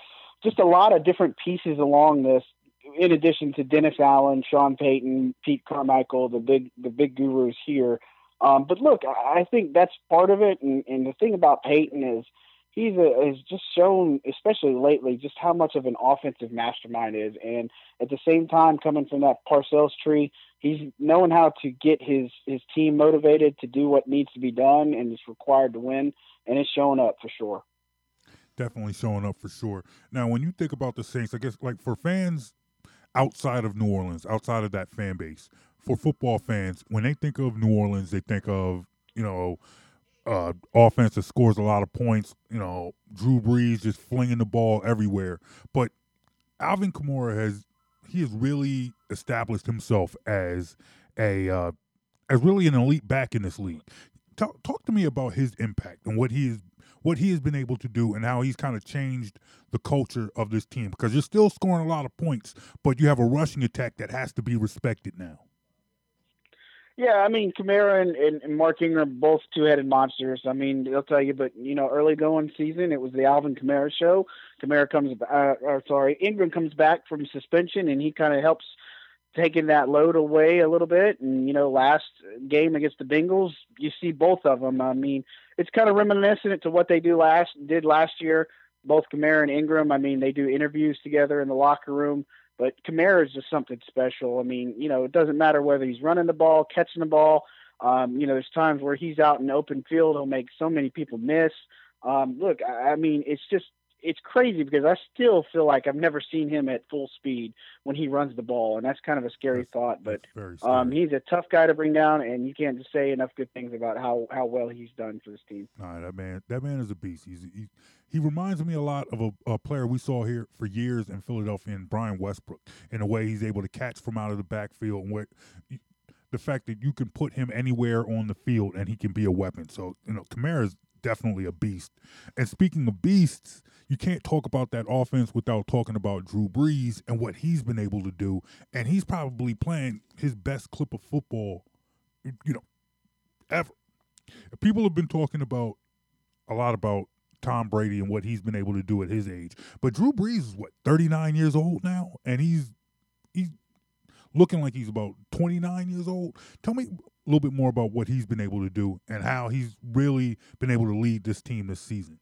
just a lot of different pieces along this. In addition to Dennis Allen, Sean Payton, Pete Carmichael, the big the big gurus here um, but look, I think that's part of it. And, and the thing about Payton is he's a, has just shown, especially lately, just how much of an offensive mastermind is. And at the same time, coming from that Parcells tree, he's knowing how to get his his team motivated to do what needs to be done and is required to win, and it's showing up for sure. Definitely showing up for sure. Now, when you think about the Saints, I guess like for fans outside of New Orleans, outside of that fan base, for football fans, when they think of New Orleans, they think of you know uh, offense that scores a lot of points. You know, Drew Brees just flinging the ball everywhere. But Alvin Kamara has he has really established himself as a uh, as really an elite back in this league. Talk, talk to me about his impact and what he is what he has been able to do and how he's kind of changed the culture of this team because you're still scoring a lot of points, but you have a rushing attack that has to be respected now. Yeah, I mean Kamara and, and, Mark Ingram both two-headed monsters. I mean, they'll tell you, but you know, early going season, it was the Alvin Kamara show. Kamara comes, uh, or sorry, Ingram comes back from suspension, and he kind of helps taking that load away a little bit. And you know, last game against the Bengals, you see both of them. I mean, it's kind of reminiscent to what they do last did last year. Both Kamara and Ingram. I mean, they do interviews together in the locker room. But Kamara is just something special. I mean, you know, it doesn't matter whether he's running the ball, catching the ball. Um, you know, there's times where he's out in open field, he'll make so many people miss. Um, look, I, I mean, it's just it's crazy because I still feel like I've never seen him at full speed when he runs the ball, and that's kind of a scary That's- thought. But um, he's a tough guy to bring down, and you can't just say enough good things about how how well he's done for this team. Nah, that man, that man is a beast. He's he, he reminds me a lot of a, a player we saw here for years in Philadelphia, and Brian Westbrook, in a way he's able to catch from out of the backfield, and you- the fact that you can put him anywhere on the field and he can be a weapon. So you know, Kamara is definitely a beast. And speaking of beasts, you can't talk about that offense without talking about Drew Brees and what he's been able to do. And he's probably playing his best clip of football, you know, ever. People have been talking about a lot about Tom Brady and what he's been able to do at his age. But Drew Brees is what, 39 years old now? And he's he's looking like he's about 29 years old. Tell me a little bit more about what he's been able to do and how he's really been able to lead this team this season.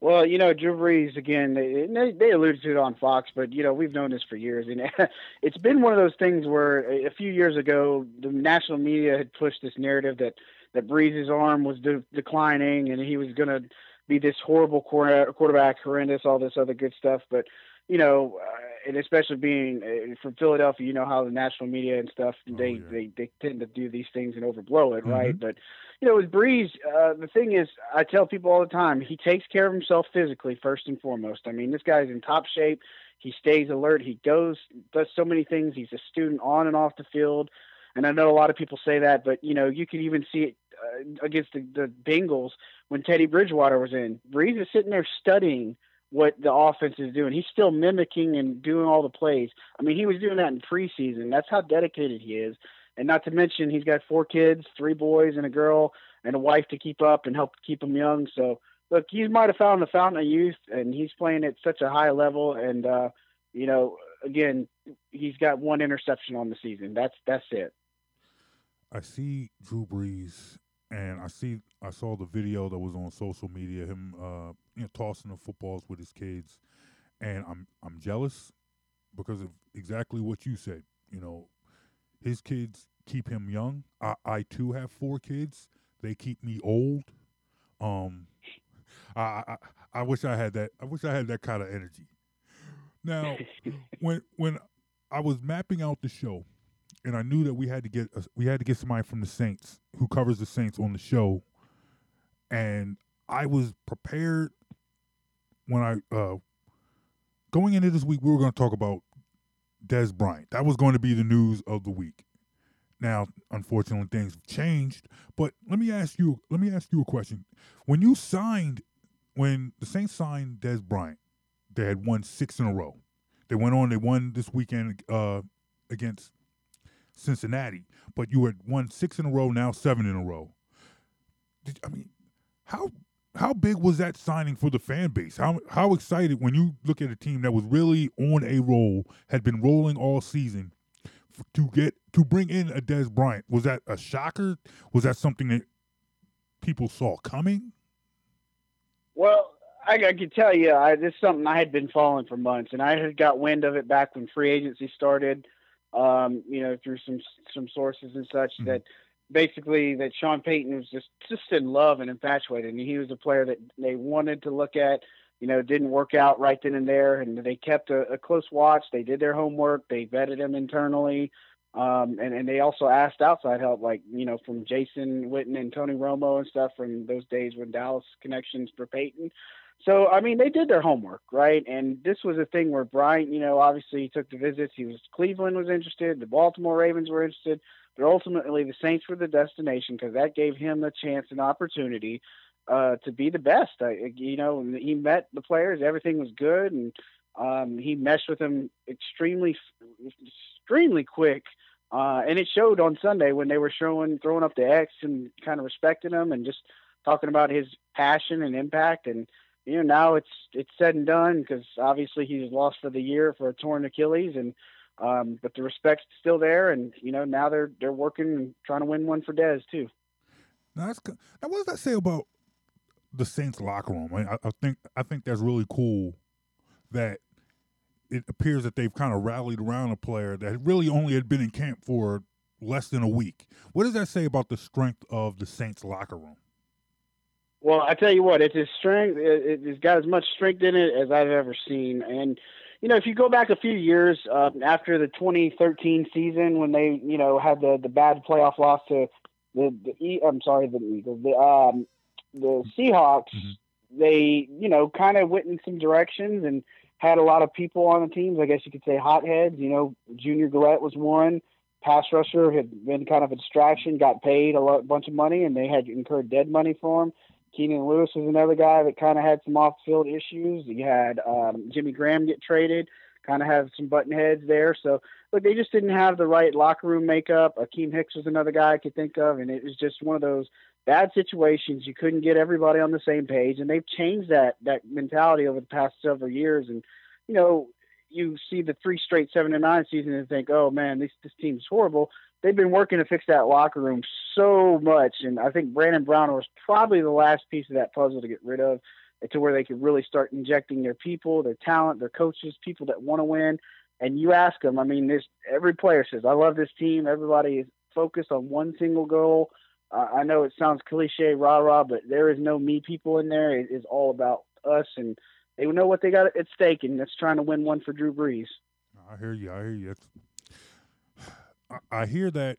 Well, you know, Drew Brees again. They, they alluded to it on Fox, but you know we've known this for years, and it's been one of those things where a few years ago the national media had pushed this narrative that that Brees' arm was de- declining and he was going to be this horrible quarterback, horrendous, all this other good stuff. But you know, and especially being uh, from Philadelphia, you know how the national media and stuff Oh, they yeah. they they tend to do these things and overblow it, Mhm. right? But you know, with Brees, uh, the thing is, I tell people all the time, he takes care of himself physically first and foremost. I mean, this guy's in top shape. He stays alert. He goes, does so many things. He's a student on and off the field. And I know a lot of people say that, but you know, you can even see it uh, against the, the Bengals when Teddy Bridgewater was in. Brees is sitting there studying what the offense is doing. He's still mimicking and doing all the plays. I mean, he was doing that in preseason. That's how dedicated he is. And not to mention, he's got four kids, three boys and a girl, and a wife to keep up and help keep them young. So, look, he might have found the fountain of youth, and he's playing at such a high level. And uh, you know, again, he's got one interception on the season. That's that's it. I see Drew Brees, and I see I saw the video that was on social media, him uh, you know tossing the footballs with his kids, and I'm I'm jealous because of exactly what you said. You know, his kids keep him young. I I too have four kids. They keep me old. Um, I I, I wish I had that. I wish I had that kind of energy. Now, when when I was mapping out the show, and I knew that we had to get a, we had to get somebody from the Saints who covers the Saints on the show, and I was prepared when I uh, going into this week we were going to talk about Dez Bryant. That was going to be the news of the week. Now, unfortunately, things have changed. But let me ask you. Let me ask you a question. When you signed, when the Saints signed Dez Bryant, they had won six in a row. They went on. They won this weekend uh, against Cincinnati, but you had won six in a row, now seven in a row. Did, I mean, how how big was that signing for the fan base? How how excited when you look at a team that was really on a roll, had been rolling all season, f- to get to bring in a Dez Bryant? Was that a shocker? Was that something that people saw coming? Well, I, I can tell you, I, this is something I had been following for months, and I had got wind of it back when free agency started. Um, you know, through some some sources and such Mhm. that basically that Sean Payton was just just in love and infatuated, and he was a player that they wanted to look at. You know, didn't work out right then and there, and they kept a, a close watch. They did their homework. They vetted him internally. Um, and, and they also asked outside help, like, you know, from Jason Witten and Tony Romo and stuff from those days when Dallas connections for Payton. So, I mean, they did their homework, right? And this was a thing where Bryant, you know, obviously he took the visits. He was, Cleveland was interested. The Baltimore Ravens were interested. But ultimately, the Saints were the destination because that gave him a chance and opportunity uh, to be the best. I, you know, he met the players. Everything was good. And um, he meshed with them extremely, extremely quick. Uh, and it showed on Sunday when they were showing, throwing up the X and kind of respecting him and just talking about his passion and impact. And, you know, now it's, it's said and done because obviously he's lost for the year for a torn Achilles and, um, but the respect's still there. And, you know, now they're, they're working and trying to win one for Dez too. Now, that's, now what does that say about the Saints locker room? I- I think I think that's really cool that it appears that they've kind of rallied around a player that really only had been in camp for less than a week. What does that say about the strength of the Saints locker room? Well, I tell you what, it's his strength. It, has got as much strength in it as I've ever seen. And you know, if you go back a few years uh, after the 2013 season when they, you know, had the the bad playoff loss to the the I'm sorry, the Eagles, the um the Seahawks, mm-hmm. they, you know, kind of went in some directions and had a lot of people on the teams. I guess you could say hotheads. You know, Junior Galette was one. Pass rusher had been kind of a distraction, got paid a lot, bunch of money, and they had incurred dead money for him. Keenan Lewis was another guy that kind of had some off-field issues. You had um, Jimmy Graham get traded, kind of have some button heads there. So, but they just didn't have the right locker room makeup. Akiem Hicks was another guy I could think of, and it was just one of those bad situations. You couldn't get everybody on the same page, and they've changed that that mentality over the past several years. And you know, you see the three straight seven and nine season and think, oh man, this this team's horrible. They've been working to fix that locker room so much, and I think Brandon Brown was probably the last piece of that puzzle to get rid of, to where they could really start injecting their people, their talent, their coaches, people that want to win. And you ask them, I mean, this every player says, I love this team. Everybody is focused on one single goal. Uh, I know it sounds cliche, rah rah, but there is no me people in there. It is all about us, and they know what they got at stake, and that's trying to win one for Drew Brees. I hear you. I hear you. I, I hear that,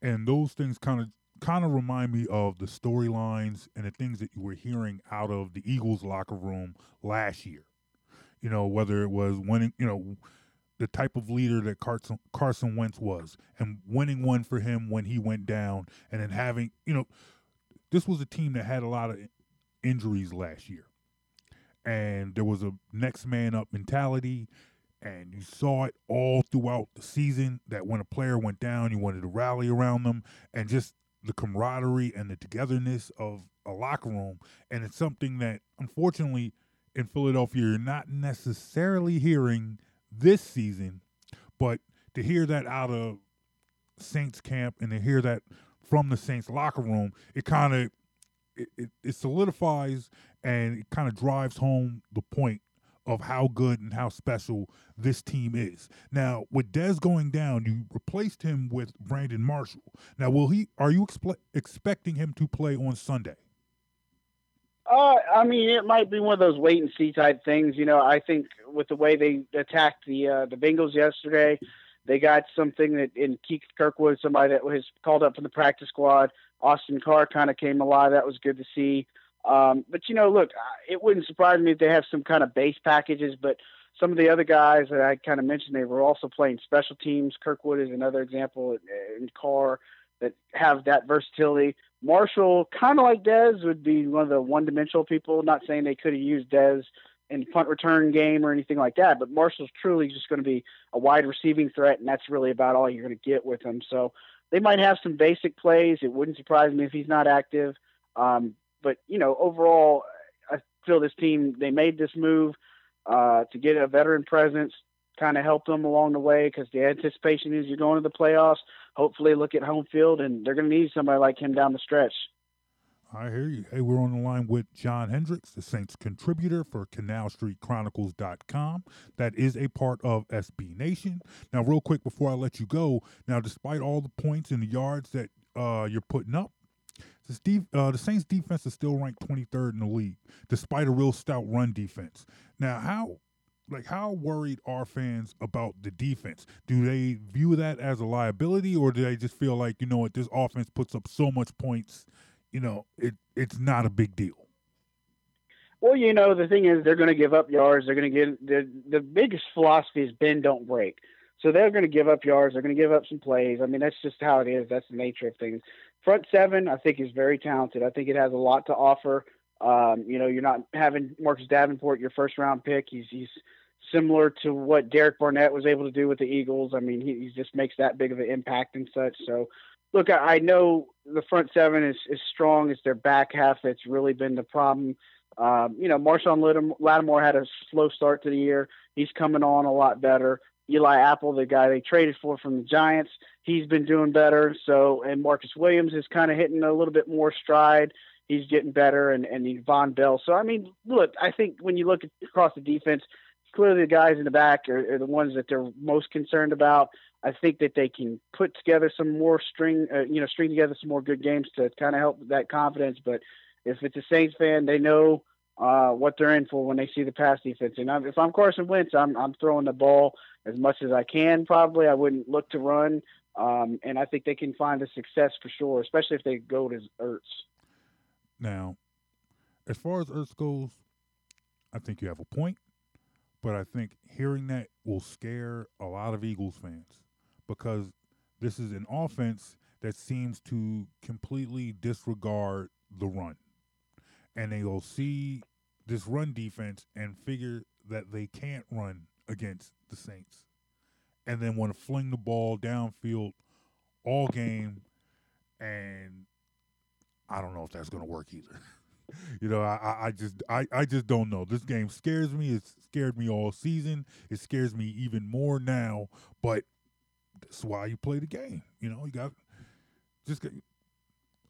and those things kind of kind of remind me of the storylines and the things that you were hearing out of the Eagles locker room last year. You know, whether it was winning, you know, the type of leader that Carson, Carson Wentz was and winning one for him when he went down and then having, you know, this was a team that had a lot of injuries last year. And there was a next man up mentality. And you saw it all throughout the season that when a player went down, you wanted to rally around them and just the camaraderie and the togetherness of a locker room. And it's something that, unfortunately, in Philadelphia, you're not necessarily hearing – this season, but to hear that out of Saints camp and to hear that from the Saints locker room, it kind of it, it, it solidifies and it kind of drives home the point of how good and how special this team is. Now, with Dez going down, you replaced him with Brandon Marshall. Now, will he? Are you expe- expecting him to play on Sunday? Uh, I mean, it might be one of those wait and see type things. You know, I think with the way they attacked the uh, the Bengals yesterday, they got something that in Keith Kirkwood, somebody that was called up from the practice squad. Austin Carr kind of came alive. That was good to see. Um, but you know, look, it wouldn't surprise me if they have some kind of base packages. But some of the other guys that I kind of mentioned, they were also playing special teams. Kirkwood is another example, and Carr that have that versatility. Marshall, kind of like Dez, would be one of the one-dimensional people. Not saying they could have used Dez in punt return game or anything like that, but Marshall's truly just going to be a wide receiving threat, and that's really about all you're going to get with him. So they might have some basic plays. It wouldn't surprise me if he's not active. Um, but you know, overall, I feel this team they made this move uh, to get a veteran presence, kind of help them along the way because the anticipation is you're going to the playoffs hopefully look at home field, and they're going to need somebody like him down the stretch. I hear you. Hey, we're on the line with John Hendricks, the Saints contributor for CanalStreetChronicles.com. That is a part of SB Nation. Now, real quick before I let you go, now, despite all the points and the yards that uh, you're putting up, the, uh, the Saints defense is still ranked 23rd in the league, despite a real stout run defense. Now, how like how worried are fans about the defense? Do they view that as a liability, or do they just feel like you know what this offense puts up so much points, you know, it it's not a big deal? Well, you know, the thing is, they're going to give up yards. They're going to get the the biggest philosophy is bend, don't break. So they're going to give up yards. They're going to give up some plays. I mean, that's just how it is. That's the nature of things. Front seven, I think, is very talented. I think it has a lot to offer. Um, you know, you're not having Marcus Davenport, your first round pick. He's he's similar to what Derek Barnett was able to do with the Eagles. I mean, he, he just makes that big of an impact and such. So, look, I, I know the front seven is, is strong. It's their back half that's really been the problem. Um, you know, Marshon Lattimore had a slow start to the year. He's coming on a lot better. Eli Apple, the guy they traded for from the Giants, he's been doing better. So, and Marcus Williams is kind of hitting a little bit more stride. He's getting better, and and Vonn Bell. So, I mean, look, I think when you look across the defense, clearly the guys in the back are, are, the ones that they're most concerned about. I think that they can put together some more string, uh, you know, string together some more good games to kind of help that confidence. But if it's a Saints fan, they know uh, what they're in for when they see the pass defense. And I'm, if I'm Carson Wentz, I'm I'm throwing the ball as much as I can. Probably I wouldn't look to run, um, and I think they can find a success for sure, especially if they go to Ertz. Now, as far as Ertz goes, I think you have a point, but I think hearing that will scare a lot of Eagles fans because this is an offense that seems to completely disregard the run. And they will see this run defense and figure that they can't run against the Saints. And then want to fling the ball downfield all game. And I don't know if that's going to work either. you know, I, I just I, I just don't know. This game scares me. It's scared me all season. It scares me even more now. But that's why you play the game. You know, you got just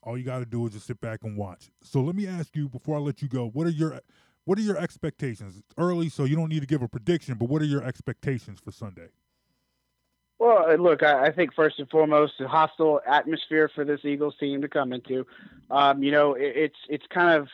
all you got to do is just sit back and watch. So let me ask you before I let you go, what are your what are your expectations? It's early, so you don't need to give a prediction, but what are your expectations for Sunday? Well, uh, look, I, I think first and foremost, a hostile atmosphere for this Eagles team to come into. Um, you know, it, it's it's kind of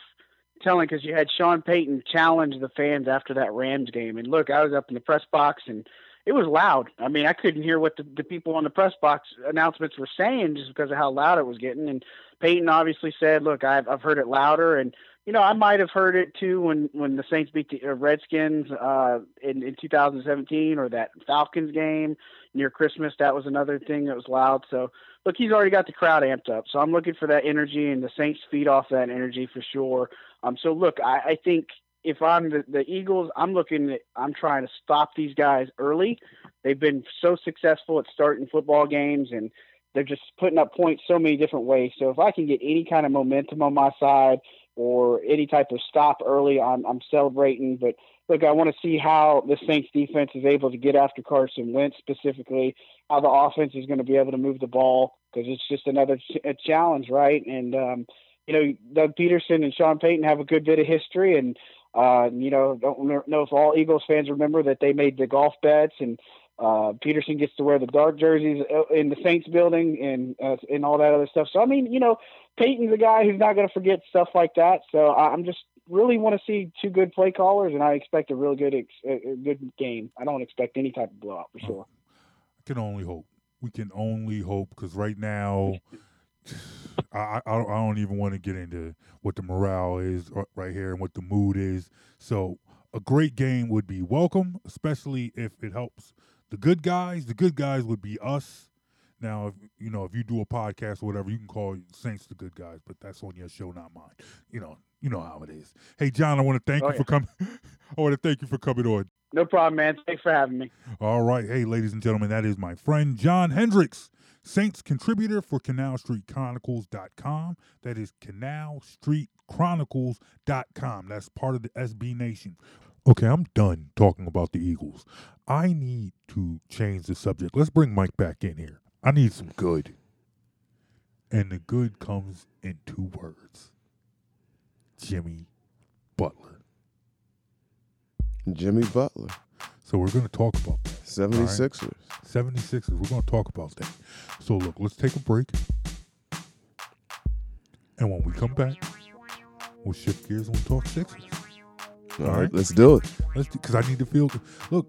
telling because you had Sean Payton challenge the fans after that Rams game, and look, I was up in the press box and it was loud. I mean, I couldn't hear what the, the people on the press box announcements were saying just because of how loud it was getting. And Payton obviously said, "Look, I've I've heard it louder." And you know, I might have heard it too when when the Saints beat the uh, Redskins uh, in in 2017 or that Falcons game near Christmas. That was another thing that was loud. So look, he's already got the crowd amped up. So I'm looking for that energy, and the Saints feed off that energy for sure. Um, so look, I, I think if I'm the, the Eagles, I'm looking at I'm trying to stop these guys early. They've been so successful at starting football games and they're just putting up points so many different ways. So if I can get any kind of momentum on my side or any type of stop early, I'm I'm celebrating. But look, I want to see how the Saints defense is able to get after Carson Wentz specifically, how the offense is going to be able to move the ball because it's just another ch- challenge, right? And um, you know, Doug Pederson and Sean Payton have a good bit of history and uh, you know, don't know if all Eagles fans remember that they made the golf bets and uh, Pederson gets to wear the dark jerseys uh, in the Saints building and uh, and all that other stuff. So I mean, you know, Payton's a guy who's not going to forget stuff like that. So I'm just really want to see two good play callers, and I expect a really good a good game. I don't expect any type of blowout for sure. I can only hope. We can only hope because right now I, I, I don't even want to get into what the morale is uh, right here and what the mood is. So a great game would be welcome, especially if it helps the good guys. The good guys would be us. Now, if you know, if you do a podcast or whatever, you can call Saints the good guys, but that's on your show, not mine. You know, you know how it is. Hey, John, I want to thank oh, you yeah. for coming. I want to thank you for coming on. No problem, man. Thanks for having me. All right, hey, ladies and gentlemen, that is my friend John Hendricks. Saints contributor for CanalStreetChronicles.com. That is CanalStreetChronicles.com. That's part of the SB Nation. Okay, I'm done talking about the Eagles. I need to change the subject. Let's bring Mike back in here. I need some good. And the good comes in two words Jimmy Butler. Jimmy Butler. So we're going to talk about that. 76ers. Right? 76ers. We're going to talk about that. So look, let's take a break. And when we come back, we'll shift gears and we'll talk Sixers. All, All right, right, let's do it. Let's because I need to feel. Look,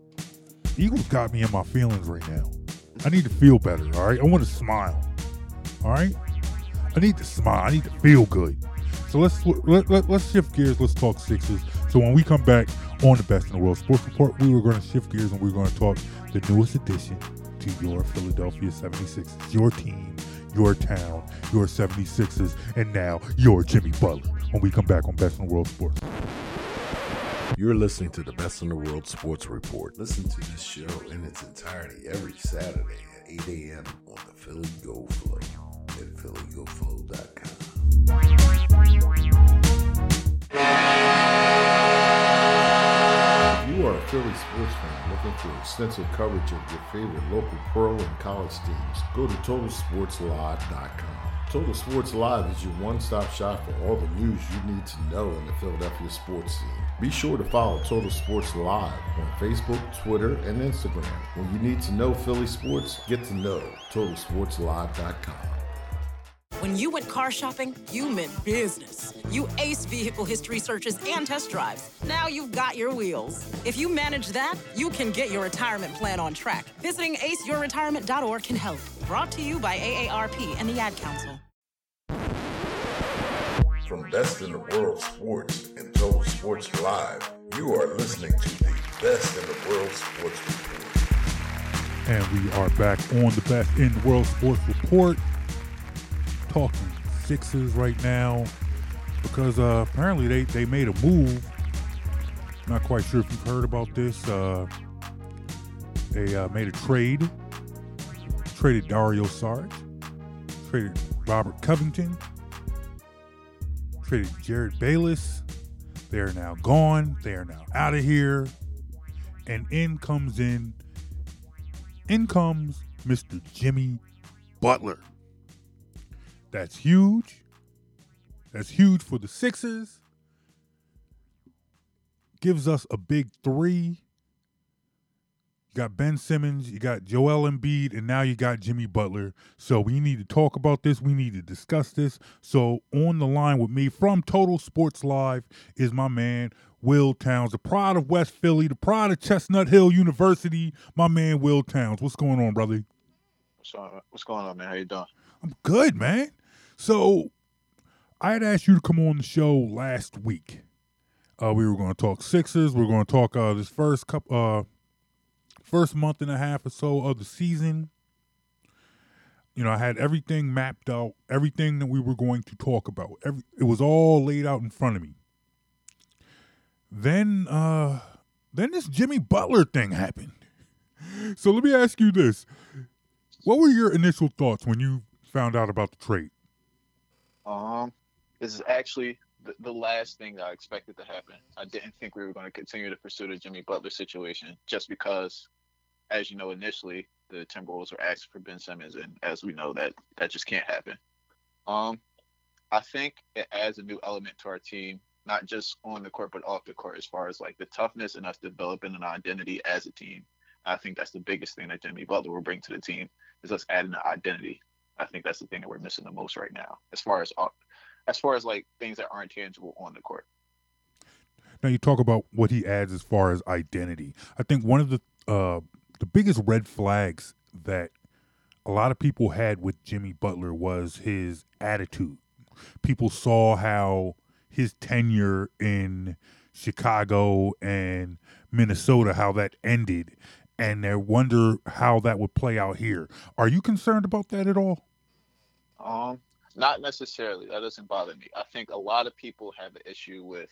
Eagles got me in my feelings right now. I need to feel better. All right, I want to smile. All right, I need to smile. I need to feel good. So let's let, let, let's shift gears. Let's talk Sixers. So when we come back on the Best in the World Sports Report, we were going to shift gears and we are going to talk the newest addition to your Philadelphia 76ers, your team, your town, your 76ers, and now your Jimmy Butler. When we come back on Best in the World Sports. You're listening to the Best in the World Sports Report. Listen to this show in its entirety every Saturday at 8 a.m. on the Philly Go Flow at phillygoflow.com. you are a Philly sports fan looking for extensive coverage of your favorite local pro and college teams, go to TotalSportsLive.com. Total Sports Live is your one-stop shop for all the news you need to know in the Philadelphia sports scene. Be sure to follow Total Sports Live on Facebook, Twitter, and Instagram. When you need to know Philly sports, get to know TotalSportsLive.com. When you went car shopping, you meant business. You ace vehicle history searches and test drives. Now you've got your wheels. If you manage that, you can get your retirement plan on track. Visiting aceyourretirement.org can help. Brought to you by AARP and the Ad Council. From Best in the World Sports and Total Sports Live, you are listening to the Best in the World Sports Report. And we are back on the Best in the World Sports Report talking Sixers right now because uh, apparently they, they made a move. Not quite sure if you've heard about this. Uh, they uh, made a trade, traded Dario Saric, traded Robert Covington, traded Jerryd Bayless. They are now gone. They are now out of here. And in comes in, in comes Mr. Jimmy Butler. That's huge. That's huge for the Sixers. Gives us a big three. You got Ben Simmons, you got Joel Embiid, and now you got Jimmy Butler. So we need to talk about this. We need to discuss this. So on the line with me from Total Sports Live is my man Will Townes, the pride of West Philly, the pride of Chestnut Hill University. My man Will Townes. What's going on, brother? What's, going on, man? How you doing? I'm good, man. So I had asked you to come on the show last week. Uh, we were going to talk Sixers. We are going to talk uh, this first couple, uh, first month and a half or so of the season. You know, I had everything mapped out, everything that we were going to talk about. Every it was all laid out in front of me. Then, uh, then this Jimmy Butler thing happened. So let me ask you this: What were your initial thoughts when you found out about the trade? Um, this is actually the, the last thing that I expected to happen. I didn't think we were going to continue to pursue the Jimmy Butler situation just because, as you know, initially the Timberwolves were asking for Ben Simmons, and as we know, that that just can't happen. Um, I think it adds a new element to our team, not just on the court but off the court, as far as like the toughness and us developing an identity as a team. I think that's the biggest thing that Jimmy Butler will bring to the team is us adding an identity I think that's the thing that we're missing the most right now, as far as uh, as far as like things that aren't tangible on the court. Now you talk about what he adds as far as identity. I think one of the uh, the biggest red flags that a lot of people had with Jimmy Butler was his attitude. People saw how his tenure in Chicago and Minnesota, how that ended, and they wonder how that would play out here. Are you concerned about that at all? Um, not necessarily. That doesn't bother me. I think a lot of people have an issue with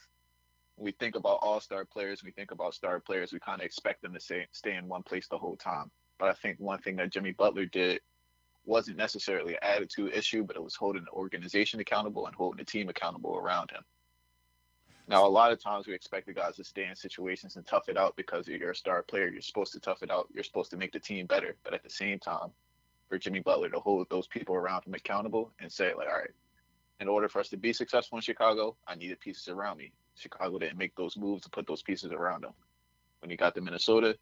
we think about all star players, we think about star players, we kind of expect them to stay, stay in one place the whole time. But I think one thing that Jimmy Butler did wasn't necessarily an attitude issue, but it was holding the organization accountable and holding the team accountable around him. Now, a lot of times we expect the guys to stay in situations and tough it out because you're a star player. You're supposed to tough it out. You're supposed to make the team better. But at the same time, for Jimmy Butler to hold those people around him accountable and say, like, all right, in order for us to be successful in Chicago, I needed pieces around me. Chicago didn't make those moves to put those pieces around him. When he got to Minnesota,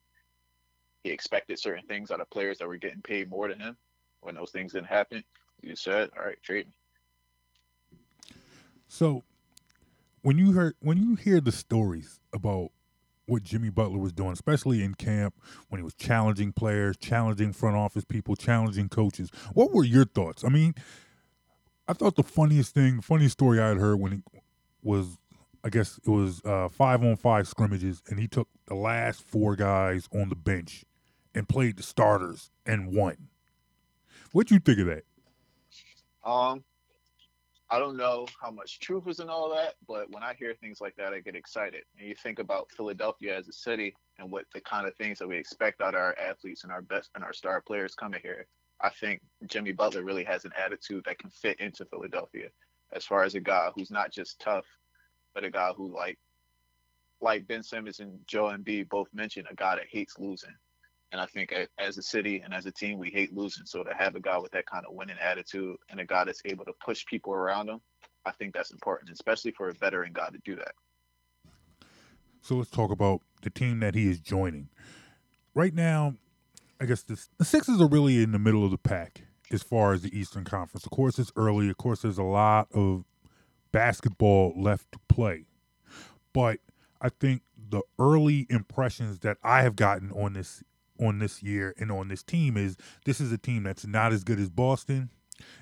he expected certain things out of players that were getting paid more than him. When those things didn't happen, he said, "All right, trade me." So, when you heard when you hear the stories about what Jimmy Butler was doing, especially in camp when he was challenging players, challenging front office people, challenging coaches. What were your thoughts? I mean, I thought the funniest thing, funniest story I had heard when he was, I guess it was uh, five on five scrimmages, and he took the last four guys on the bench and played the starters and won. What'd you think of that? Um, I don't know how much truth is in all that, but when I hear things like that, I get excited. And you think about Philadelphia as a city and what the kind of things that we expect out of our athletes and our best and our star players coming here. I think Jimmy Butler really has an attitude that can fit into Philadelphia as far as a guy who's not just tough, but a guy who like like Ben Simmons and Joe Embiid both mentioned, a guy that hates losing. And I think as a city and as a team, we hate losing. So to have a guy with that kind of winning attitude and a guy that's able to push people around him, I think that's important, especially for a veteran guy to do that. So let's talk about the team that he is joining. Right now, I guess this, the Sixers are really in the middle of the pack as far as the Eastern Conference. Of course, it's early. Of course, there's a lot of basketball left to play. But I think the early impressions that I have gotten on this on this year and on this team is this is a team that's not as good as Boston,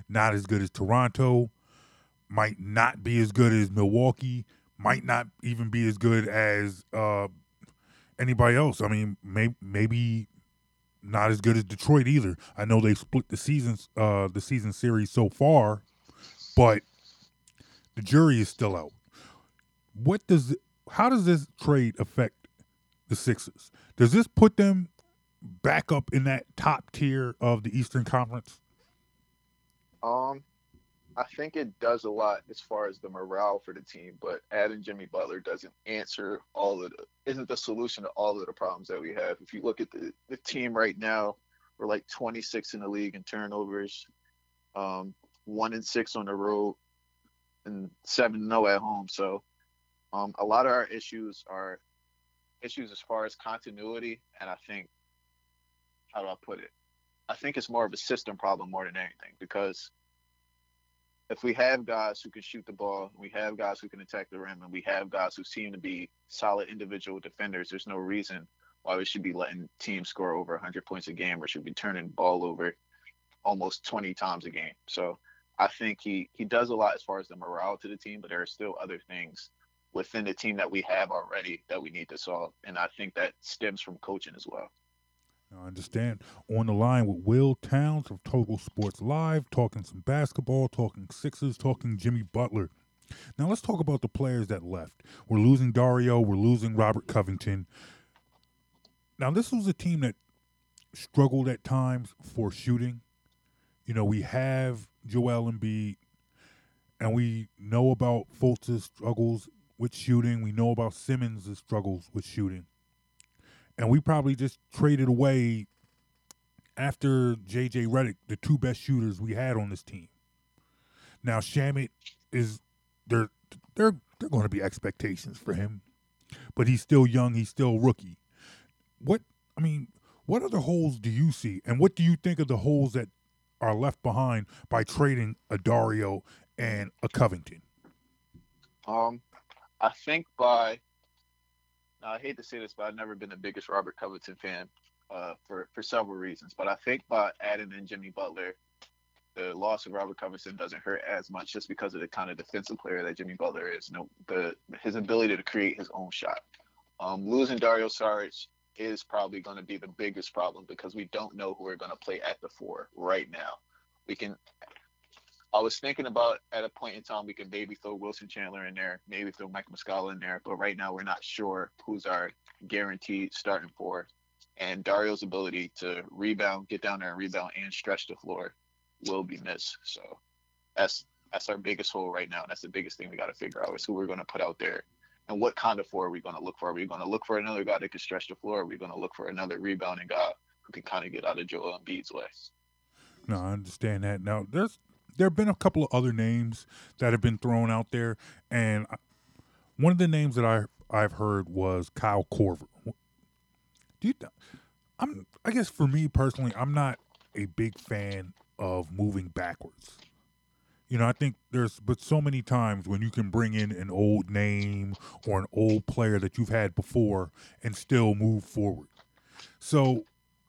not as good as Toronto, might not be as good as Milwaukee, might not even be as good as uh, anybody else. I mean, may- maybe not as good as Detroit either. I know they split the seasons, uh, the season series so far, but the jury is still out. What does how does this trade affect the Sixers? Does this put them back up in that top tier of the Eastern Conference? Um, I think it does a lot as far as the morale for the team, but adding Jimmy Butler doesn't answer all of the isn't the solution to all of the problems that we have. If you look at the, the team right now, we're like 26 in the league in turnovers, um, one and six on the road, and seven no at home. So, um, a lot of our issues are issues as far as continuity, and I think how do I put it? I think it's more of a system problem more than anything because if we have guys who can shoot the ball, we have guys who can attack the rim, and we have guys who seem to be solid individual defenders, there's no reason why we should be letting teams score over 100 points a game or should be turning ball over almost 20 times a game. So I think he he does a lot as far as the morale to the team, but there are still other things within the team that we have already that we need to solve, and I think that stems from coaching as well. I understand. On the line with Will Townes of Total Sports Live, talking some basketball, talking Sixers, talking Jimmy Butler. Now let's talk about the players that left. We're losing Dario, we're losing Robert Covington. Now this was a team that struggled at times for shooting. You know, we have Joel Embiid, and we know about Fultz's struggles with shooting. We know about Simmons' struggles with shooting and we probably just traded away after JJ Redick the two best shooters we had on this team. Now Shamet is there there there going to be expectations for him, but he's still young. He's still rookie. What I mean, what other holes do you see, and what do you think of the holes that are left behind by trading a Dario and a Covington? Um, I think by now, I hate to say this, but I've never been the biggest Robert Covington fan uh, for for several reasons. But I think by adding in Jimmy Butler, the loss of Robert Covington doesn't hurt as much just because of the kind of defensive player that Jimmy Butler is. You know, the his ability to create his own shot. Um, losing Dario Saric is probably going to be the biggest problem because we don't know who we're going to play at the four right now. We can I was thinking about at a point in time we could maybe throw Wilson Chandler in there, maybe throw Mike Muscala in there, but right now we're not sure who's our guaranteed starting four. And Dario's ability to rebound, get down there and rebound and stretch the floor will be missed. So that's that's our biggest hole right now. That's the biggest thing we got to figure out is who we're going to put out there and what kind of four are we going to look for? Are we going to look for another guy that can stretch the floor? Are we going to look for another rebounding guy who can kind of get out of Joel Embiid's way? No, I understand that. Now, there's there have been a couple of other names that have been thrown out there, and one of the names that I I've heard was Kyle Korver. Do you? I'm. I guess for me personally, I'm not a big fan of moving backwards. You know, I think there's but so many times when you can bring in an old name or an old player that you've had before and still move forward. So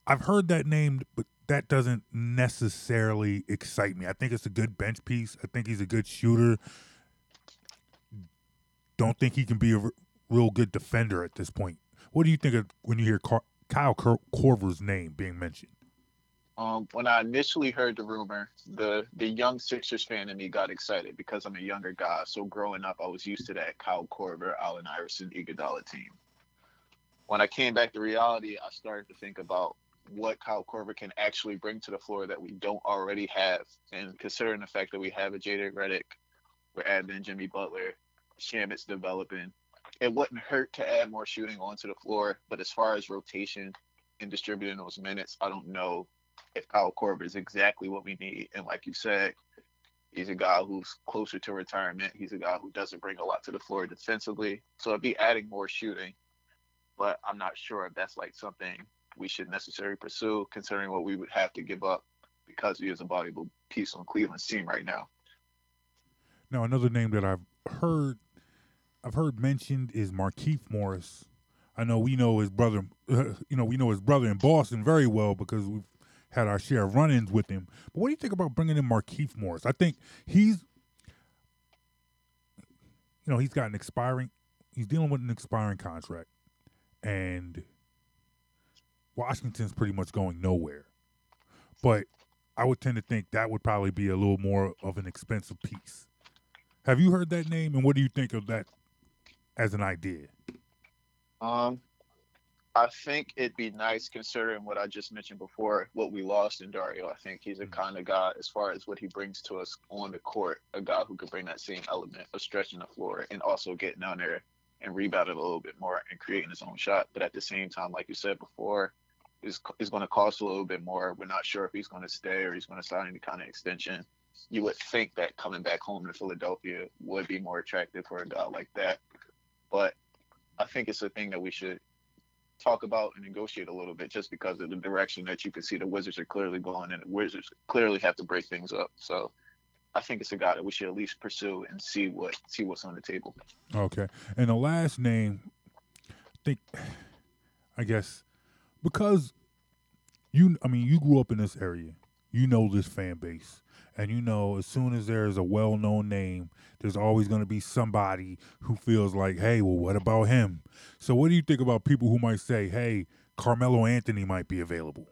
I've heard that name, but that doesn't necessarily excite me. I think it's a good bench piece. I think he's a good shooter. Don't think he can be a real good defender at this point. What do you think of when you hear Car- Kyle Cor- Korver's name being mentioned? Um, when I initially heard the rumor, the the young Sixers fan in me got excited because I'm a younger guy. So growing up, I was used to that Kyle Korver, Allen Iverson, Iguodala team. When I came back to reality, I started to think about what Kyle Korver can actually bring to the floor that we don't already have. And considering the fact that we have a JJ Redick, we're adding in Jimmy Butler, Shamet's developing, it wouldn't hurt to add more shooting onto the floor. But as far as rotation and distributing those minutes, I don't know if Kyle Korver is exactly what we need. And like you said, he's a guy who's closer to retirement. He's a guy who doesn't bring a lot to the floor defensively. So it'd be adding more shooting. But I'm not sure if that's like something we should necessarily pursue, considering what we would have to give up because he is a valuable piece on Cleveland's team right now. Now, another name that I've heard, I've heard mentioned is Markieff Morris. I know we know his brother, you know, we know his brother in Boston very well because we've had our share of run-ins with him. But what do you think about bringing in Markieff Morris? I think he's, you know, he's got an expiring, he's dealing with an expiring contract, and Washington's pretty much going nowhere. But I would tend to think that would probably be a little more of an expensive piece. Have you heard that name, and what do you think of that as an idea? Um, I think it'd be nice considering what I just mentioned before, what we lost in Dario. I think he's a kind of guy, as far as what he brings to us on the court, a guy who could bring that same element of stretching the floor and also getting down there and rebounding a little bit more and creating his own shot. But at the same time, like you said before, is is going to cost a little bit more. We're not sure if he's going to stay or he's going to sign any kind of extension. You would think that coming back home to Philadelphia would be more attractive for a guy like that, but I think it's a thing that we should talk about and negotiate a little bit just because of the direction that you can see the Wizards are clearly going and the Wizards clearly have to break things up. So I think it's a guy that we should at least pursue and see what see what's on the table. Okay. And the last name, I think, I guess, because you, I mean, you grew up in this area, you know this fan base, and you know as soon as there's a well-known name, there's always going to be somebody who feels like, hey, well, what about him? So, what do you think about people who might say, hey, Carmelo Anthony might be available?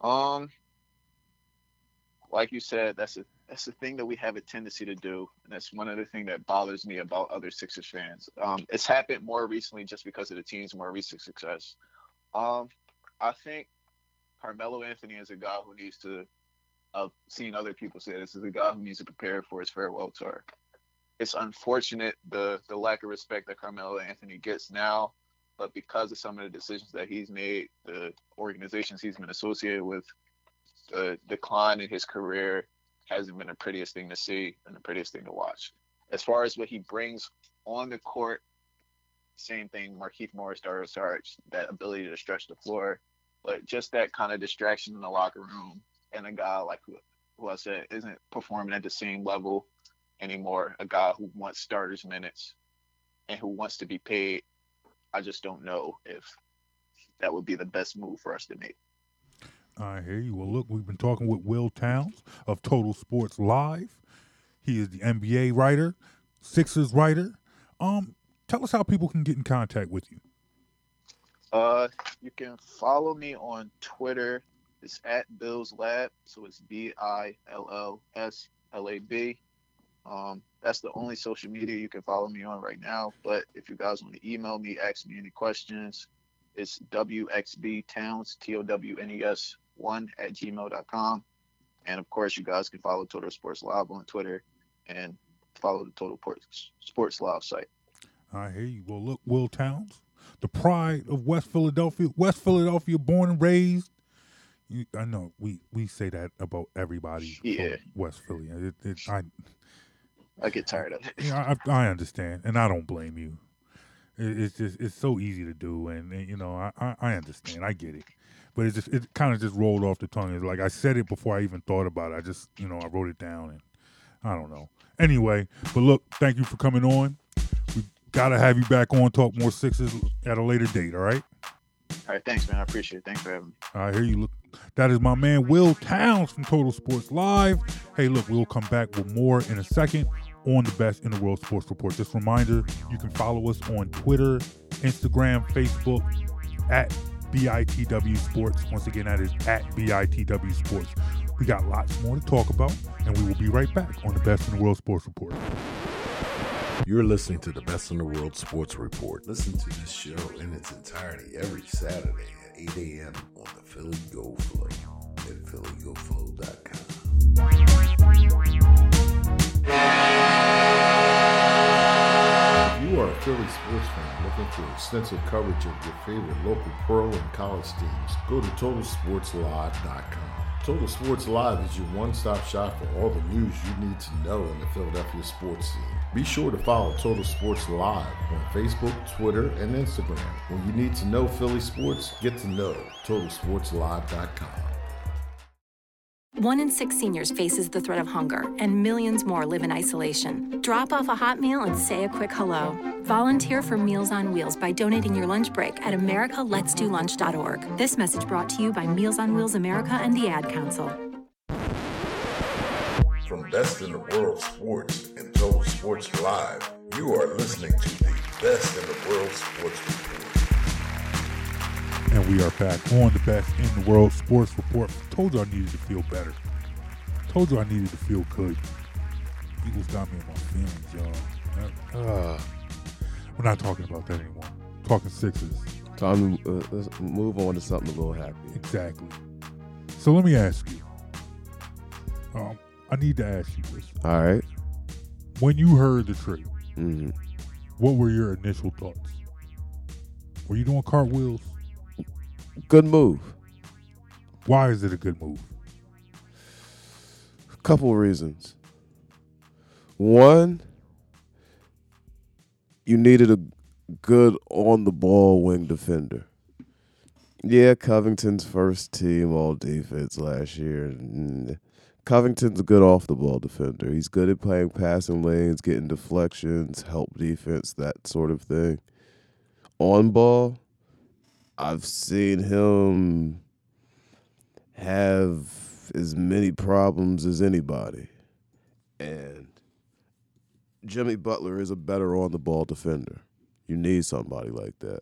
Um, like you said, that's a that's the thing that we have a tendency to do, and that's one other thing that bothers me about other Sixers fans. Um, it's happened more recently just because of the team's more recent success. Um, I think Carmelo Anthony is a guy who needs to. I've seen other people say this is a guy who needs to prepare for his farewell tour. It's unfortunate the the lack of respect that Carmelo Anthony gets now, but because of some of the decisions that he's made, the organizations he's been associated with, the decline in his career hasn't been the prettiest thing to see and the prettiest thing to watch. As far as what he brings on the court, same thing, Markieff Morris, Dario Saric, that ability to stretch the floor, but just that kind of distraction in the locker room and a guy like who, who I said isn't performing at the same level anymore, a guy who wants starters minutes and who wants to be paid. I just don't know if that would be the best move for us to make. I hear you. Well, look, we've been talking with Will Townes of Total Sports Live. He is the NBA writer, Sixers writer. Um, tell us how people can get in contact with you. Uh, you can follow me on Twitter. It's at Bill's Lab, so it's B I L L S L A B. Um, that's the only social media you can follow me on right now. But if you guys want to email me, ask me any questions, it's WXB Townes, T O W N E S 1 at gmail.com. And of course, you guys can follow Total Sports Live on Twitter and follow the Total Sports Live site. I hear you. Well, look, Will Townes, the pride of West Philadelphia, West Philadelphia, born and raised. You, I know we, we say that about everybody yeah. West Philly. It, it, I I get tired of it. Yeah, I, I understand, and I don't blame you. It, it's just it's so easy to do, and, and you know I, I, I understand, I get it but it just it kind of just rolled off the tongue. It's like I said it before I even thought about it. I just you know I wrote it down and I don't know. Anyway, but look, thank you for coming on. We gotta have you back on talk more sixes at a later date. All right. All right, thanks, man. I appreciate it. Thanks for having me. I hear you. Look, that is my man Will Townes from Total Sports Live. Hey, look, we'll come back with more in a second on the Best in the World Sports Report. Just a reminder, you can follow us on Twitter, Instagram, Facebook at BITW Sports. Once again, that is at BITW Sports. We got lots more to talk about, and we will be right back on the Best in the World Sports Report. You're listening to the Best in the World Sports Report. Listen to this show in its entirety every Saturday at 8 a.m. on the Philly Go Flow at phillygoflow.com you are a Philly sports fan looking for extensive coverage of your favorite local pro and college teams, go to TotalSportsLive.com. Total Sports Live is your one-stop shop for all the news you need to know in the Philadelphia sports scene. Be sure to follow Total Sports Live on Facebook, Twitter, and Instagram. When you need to know Philly sports, get to know TotalSportsLive.com. One in six seniors faces the threat of hunger, and millions more live in isolation. Drop off a hot meal and say a quick hello. Volunteer for Meals on Wheels by donating your lunch break at americaletsdolunch.org. This message brought to you by Meals on Wheels America and the Ad Council. From Best in the World Sports and Total Sports Live, you are listening to the Best in the World Sports Report. We are back on the Best in the World Sports Report. Told you I needed to feel better. Told you I needed to feel good. Eagles got me in my feelings, y'all. Uh, we're not talking about that anymore. talking Sixers. Time to uh, let's move on to something a little happy. Exactly. So let me ask you. Um, I need to ask you this. All right. When you heard the trade, Mhm. what were your initial thoughts? Were you doing cartwheels? Good move. Why is it a good move? A couple reasons. One, you needed a good on the ball wing defender. Yeah, Covington's first team all defense last year. Mm, Covington's a good off the ball defender. He's good at playing passing lanes, getting deflections, help defense, that sort of thing. On ball, I've seen him have as many problems as anybody. And Jimmy Butler is a better on the ball defender. You need somebody like that.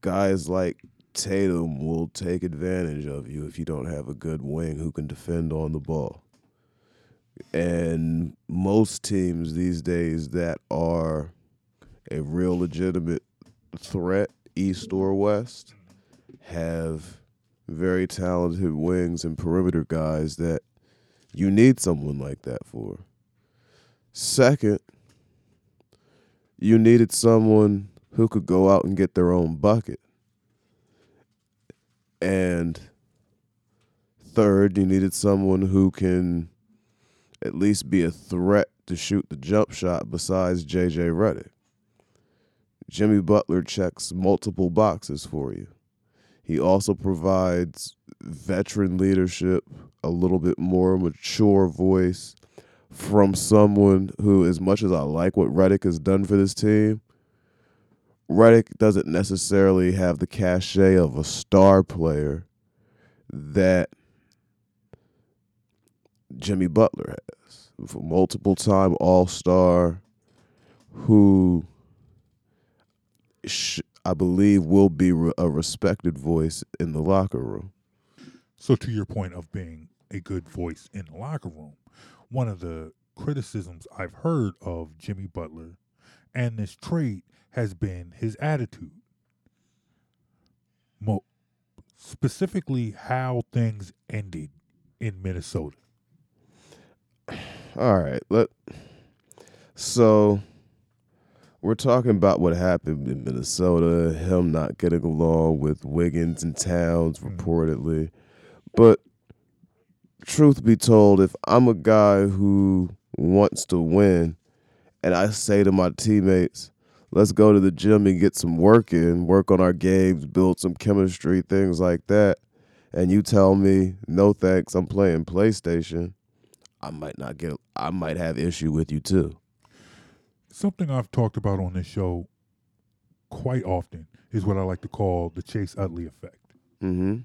Guys like Tatum will take advantage of you if you don't have a good wing who can defend on the ball. And most teams these days that are a real legitimate threat, east or west, have very talented wings and perimeter guys that you need someone like that for. Second, you needed someone who could go out and get their own bucket. And third, you needed someone who can at least be a threat to shoot the jump shot besides JJ Redick. Jimmy Butler checks multiple boxes for you. He also provides veteran leadership, a little bit more mature voice from someone who, as much as I like what Redick has done for this team, Redick doesn't necessarily have the cachet of a star player that Jimmy Butler has. Multiple time All Star who sh- I believe will be re- a respected voice in the locker room. So, to your point of being a good voice in the locker room, one of the criticisms I've heard of Jimmy Butler and this trade has been his attitude. Mo- specifically, how things ended in Minnesota. All right, let so we're talking about what happened in Minnesota, him not getting along with Wiggins and Towns mm. reportedly. But truth be told, if I'm a guy who wants to win and I say to my teammates, let's go to the gym and get some work in, work on our games, build some chemistry, things like that, and you tell me, no thanks, I'm playing PlayStation, I might not get I might have issue with you too. Something I've talked about on this show quite often is what I like to call the Chase Utley effect. Mm-hmm.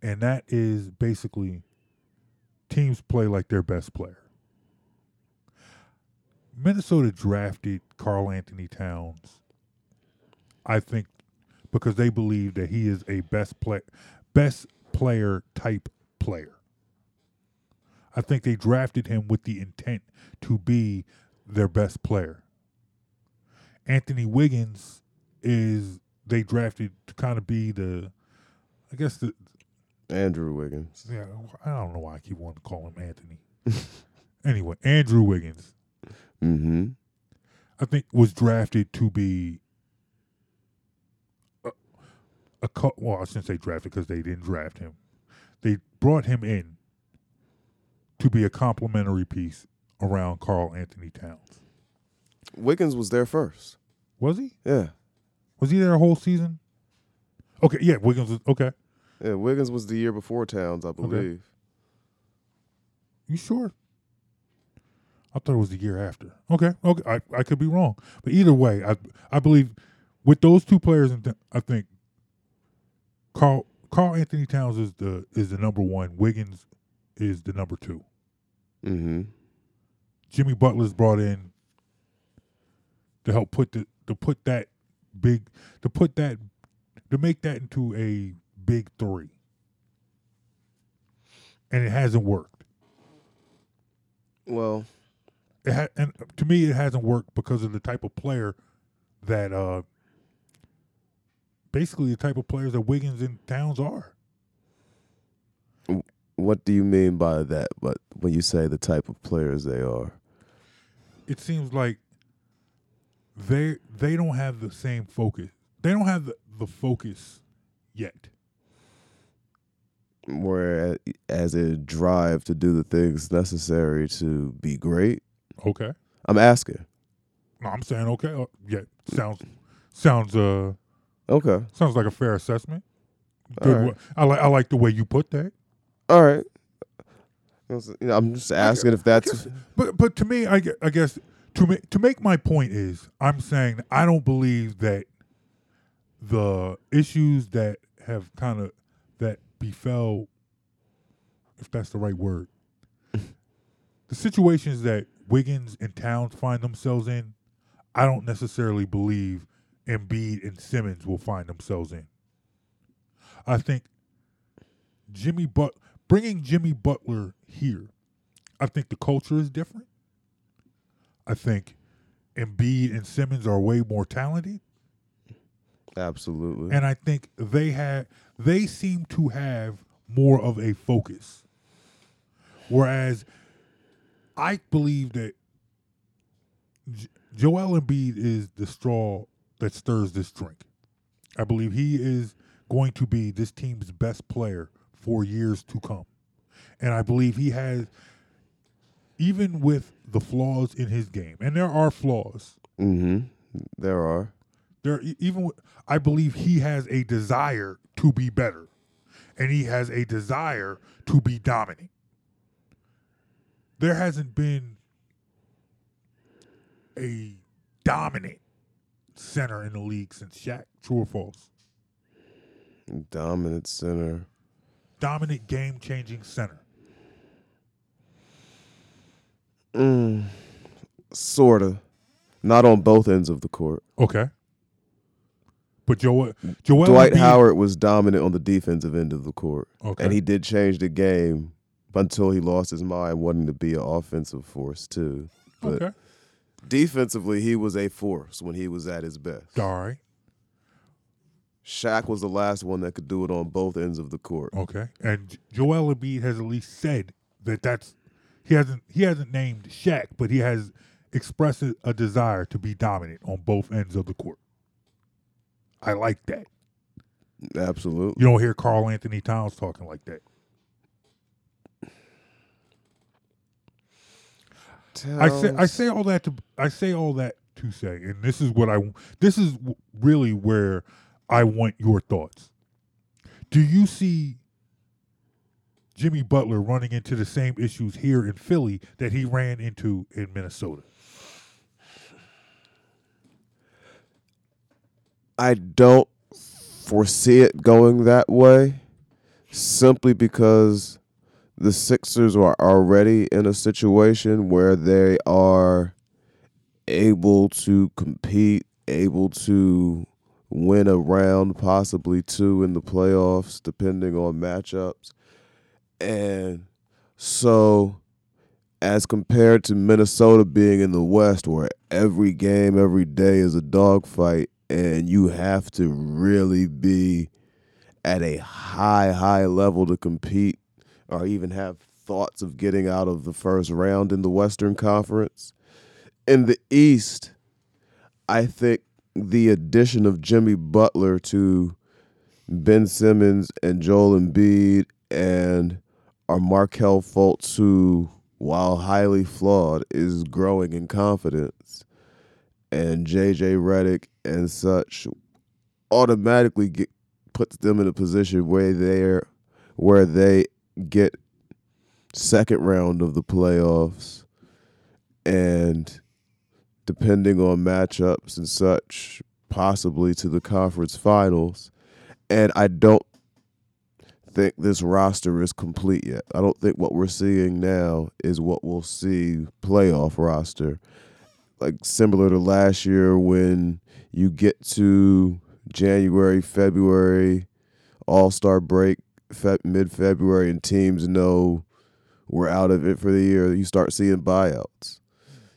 And that is basically teams play like their best player. Minnesota drafted Karl-Anthony Towns, I think, because they believe that he is a best play, best player type player. I think they drafted him with the intent to be their best player. Anthony Wiggins is they drafted to kind of be the, I guess the Andrew Wiggins. yeah, I don't know why I keep wanting to call him Anthony. anyway, Andrew Wiggins, Mm-hmm. I think, was drafted to be a, a co- well, I shouldn't say drafted because they didn't draft him. They brought him in to be a complementary piece around Karl-Anthony Towns. Wiggins was there first. Was he? Yeah. Was he there a whole season? Okay, yeah, Wiggins was okay. Yeah, Wiggins was the year before Towns, I believe. You sure? I thought it was the year after. Okay, okay, I, I could be wrong, but either way, I I believe with those two players, I think Carl Karl-Anthony Towns is the is the number one. Wiggins is the number two. Mm-hmm. Jimmy Butler's brought in to help put the to put that big to put that to make that into a big three, and it hasn't worked. Well, It ha- and to me, it hasn't worked because of the type of player that, uh, basically, the type of players that Wiggins and Towns are. what do you mean by that? But when you say the type of players they are, It seems like they they don't have the same focus. They don't have the, the focus yet. where as a drive to do the things necessary to be great. Okay. I'm asking. No, I'm saying okay. Uh, yeah, sounds sounds uh Okay. sounds like a fair assessment. Good. Right. I like I like the way you put that. All right. You know, I'm just asking if that's But but to me, I, I guess to make to make my point is, I'm saying I don't believe that the issues that have kind of that befell, if that's the right word, the situations that Wiggins and Towns find themselves in, I don't necessarily believe Embiid and Simmons will find themselves in. I think Jimmy but bringing Jimmy Butler here, I think the culture is different. I think Embiid and Simmons are way more talented, absolutely. and I think they have they seem to have more of a focus. Whereas I believe that J- Joel Embiid is the straw that stirs this drink. I believe he is going to be this team's best player for years to come. And I believe he has, even with the flaws in his game, and there are flaws, mm-hmm. There are. there even with, I believe he has a desire to be better, and he has a desire to be dominant. There hasn't been a dominant center in the league since Shaq. True or false? Dominant center. Dominant game changing center. Mm, sorta. Not on both ends of the court. Okay. But Joel, Joel Dwight Embiid- Howard was dominant on the defensive end of the court. Okay. And he did change the game until he lost his mind wanting to be an offensive force too. But Okay. defensively he was a force when he was at his best. All right. Shaq was the last one that could do it on both ends of the court. Okay. And Joel Embiid has at least said that that's he hasn't he hasn't named Shaq, but he has expressed a- desire to be dominant on both ends of the court. I like that. Absolutely. You don't hear Karl-Anthony Towns talking like that. I say I say all that to I say all that to say, and this is what I this is really where I want your thoughts. Do you see Jimmy Butler running into the same issues here in Philly that he ran into in Minnesota? I don't foresee it going that way simply because the Sixers are already in a situation where they are able to compete, able to win a round, possibly two in the playoffs, depending on matchups. And so, as compared to Minnesota being in the West, where every game, every day is a dogfight, and you have to really be at a high, high level to compete or even have thoughts of getting out of the first round in the Western Conference. In the East, I think the addition of Jimmy Butler to Ben Simmons and Joel Embiid and our Markelle Fultz, who, while highly flawed, is growing in confidence, and JJ Redick and such, automatically get, puts them in a position where they're where they get second round of the playoffs, and depending on matchups and such, possibly to the conference finals. And I don't think this roster is complete yet. I don't think what we're seeing now is what we'll see playoff roster. Like similar to last year when you get to January, February, All Star break, fe- mid February, and teams know we're out of it for the year. You start seeing buyouts.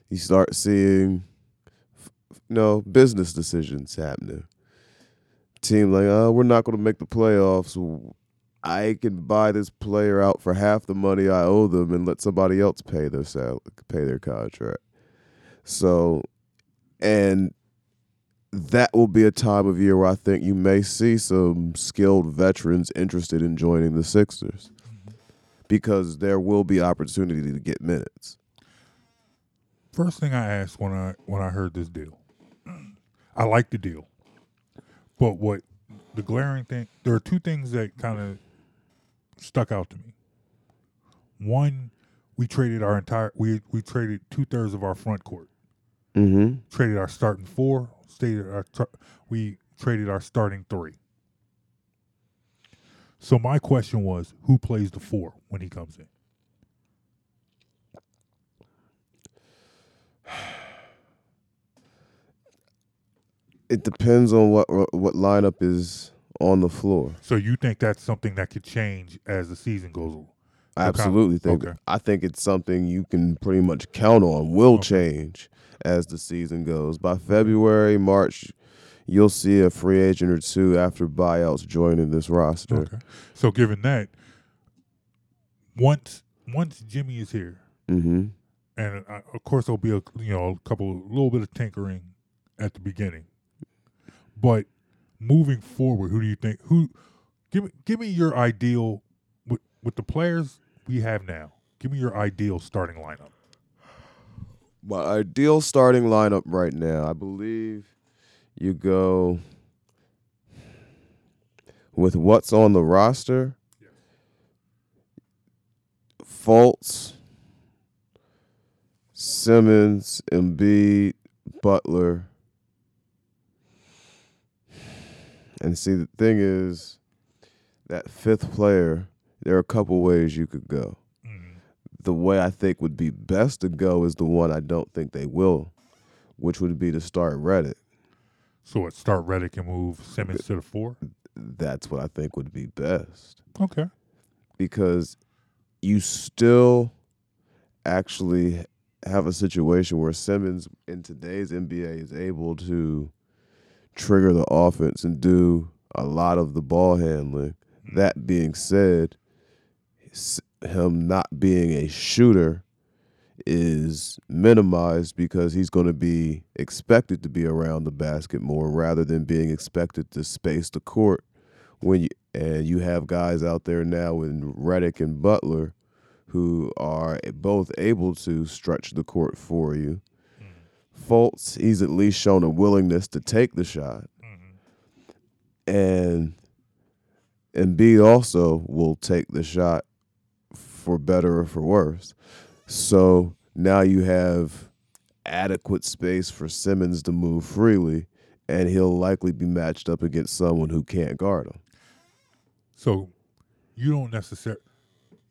You start seeing, you know, business decisions happening. Team like, oh, we're not going to make the playoffs. I can buy this player out for half the money I owe them and let somebody else pay their salary, pay their contract. So, and that will be a time of year where I think you may see some skilled veterans interested in joining the Sixers because there will be opportunity to get minutes. First thing I asked when I when I heard this deal, I like the deal, but what the glaring thing there are two things that kind of stuck out to me. One, we traded our entire we we traded two thirds of our front court. Mm-hmm. Traded our starting four. Stated our we traded our starting three. So my question was, who plays the four when he comes in? It depends on what what lineup is on the floor. So you think that's something that could change as the season goes on? I absolutely think okay. I think it's something you can pretty much count on will change as the season goes. By February, March, you'll see a free agent or two after buyouts joining this roster. Okay. So given that, once once Jimmy is here, Mm-hmm. and uh, of course there'll be a you know a couple a little bit of tinkering at the beginning, but moving forward, who do you think who give me give me your ideal with with the players we have now? Give me your ideal starting lineup. My ideal starting lineup right now, I believe you go with what's on the roster. Fultz, Simmons, Embiid, Butler. And see, the thing is, that fifth player, there are a couple ways you could go mm. the way I think would be best to go is the one I don't think they will, which would be to start Redick. So it start Redick and move Simmons to the four. That's what I think would be best Okay. because you still actually have a situation where Simmons in today's NBA is able to trigger the offense and do a lot of the ball handling. Mm-hmm. That being said, him not being a shooter is minimized because he's going to be expected to be around the basket more rather than being expected to space the court when you and you have guys out there now in Redick and Butler who are both able to stretch the court for you. Fultz, he's at least shown a willingness to take the shot. Mm-hmm. And Embiid also will take the shot for better or for worse. So now you have adequate space for Simmons to move freely, and he'll likely be matched up against someone who can't guard him. So you don't necessarily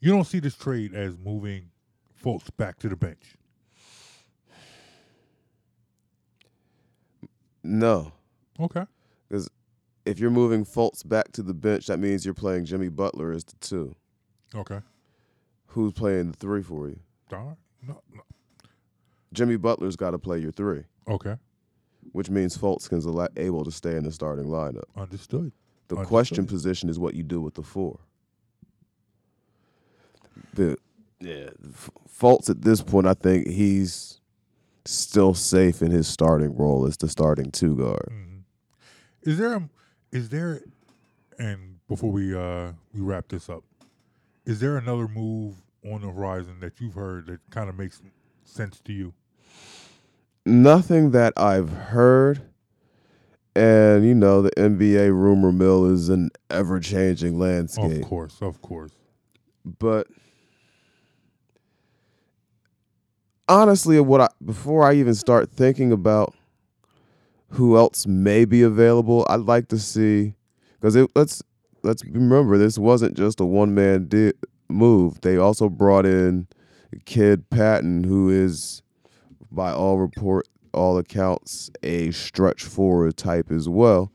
you don't see this trade as moving folks back to the bench. No, Okay. because if you're moving Fultz back to the bench, that means you're playing Jimmy Butler as the two. Okay. Who's playing the three for you? All right. No, no. Jimmy Butler's got to play your three, Okay. which means Fultz is ala- able to stay in the starting lineup. Understood. The Understood. question position is what you do with the four. The yeah, Fultz at this point, I think he's still safe in his starting role as the starting two guard. Mhm. Is there a, is there and before we uh we wrap this up, is there another move on the horizon that you've heard that kind of makes sense to you? Nothing that I've heard, and you know the NBA rumor mill is an ever changing landscape. Of course, of course. but honestly, what I before I even start thinking about who else may be available, I'd like to see because let's let's remember this wasn't just a one man di- move. They also brought in Kid Patton, who is by all report all accounts a stretch forward type as well.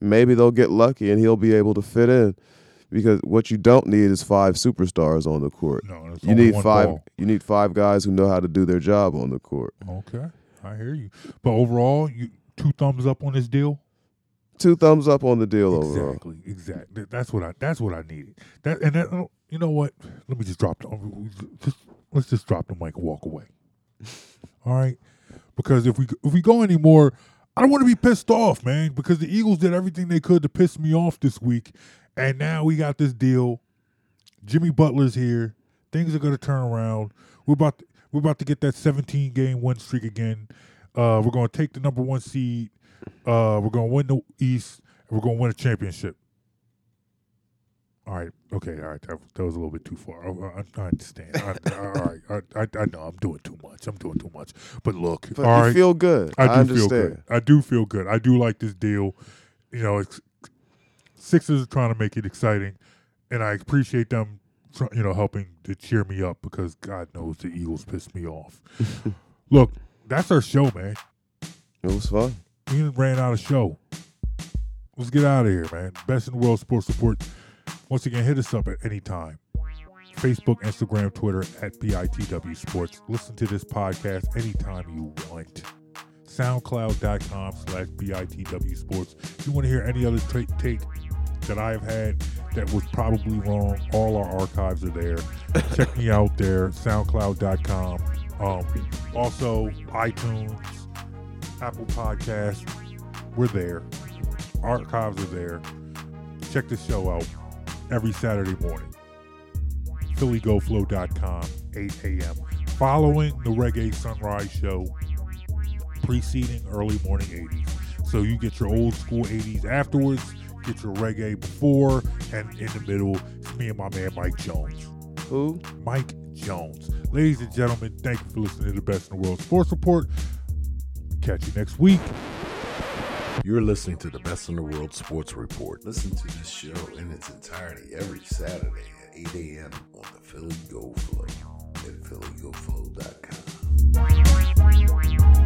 Maybe they'll get lucky and he'll be able to fit in because what you don't need is five superstars on the court. No, you need five. ball. You need five guys who know how to do their job on the court. Okay, I hear you. But overall, you two thumbs up on this deal. Two thumbs up on the deal overall. Exactly, exactly. That's what I. That's what I needed. That and that. You know what? Let me just drop the. Just let's just drop the mic and walk away. All right, because if we if we go anymore, I don't want to be pissed off, man. Because the Eagles did everything they could to piss me off this week, and now we got this deal. Jimmy Butler's here. Things are gonna turn around. We're about to, we're about to get that 17 game win streak again. Uh, we're gonna take the number one seed. Uh, we're gonna win the East. And we're gonna win a championship. All right. Okay. All right. That, that was a little bit too far. I, I, I understand. I, all right. I, I, I know I'm doing too much. I'm doing too much. But look, But all you right. feel good. I I, do understand. feel good. I do feel good. I do like this deal. You know, it's Sixers are trying to make it exciting, and I appreciate them. tr- You know, helping to cheer me up because God knows the Eagles pissed me off. Look, that's our show, man. It was fun. We ran out of show. Let's get out of here, man. Best in the world sports report. Once again, hit us up at any time. Facebook, Instagram, Twitter at BITW Sports. Listen to this podcast anytime you want. SoundCloud.com slash BITW Sports. If you want to hear any other tra- take that I've had that was probably wrong, all our archives are there. Check me out there, SoundCloud.com. Um, also, iTunes, Apple Podcasts. We're there. Archives are there. Check the show out every Saturday morning. PhillyGoFlow.com, 8 a.m. Following the Reggae Sunrise Show, preceding early morning 80s. So you get your old school 80s afterwards, get your reggae before, and in the middle, it's me and my man Mike Jones. Who? Mike Jones. Ladies and gentlemen, thank you for listening to the Best in the World Sports Report. Catch you next week. You're listening to the Best in the World Sports Report. Listen to this show in its entirety every Saturday at 8 a.m. on the Philly Go Flow at phillygoflow.com.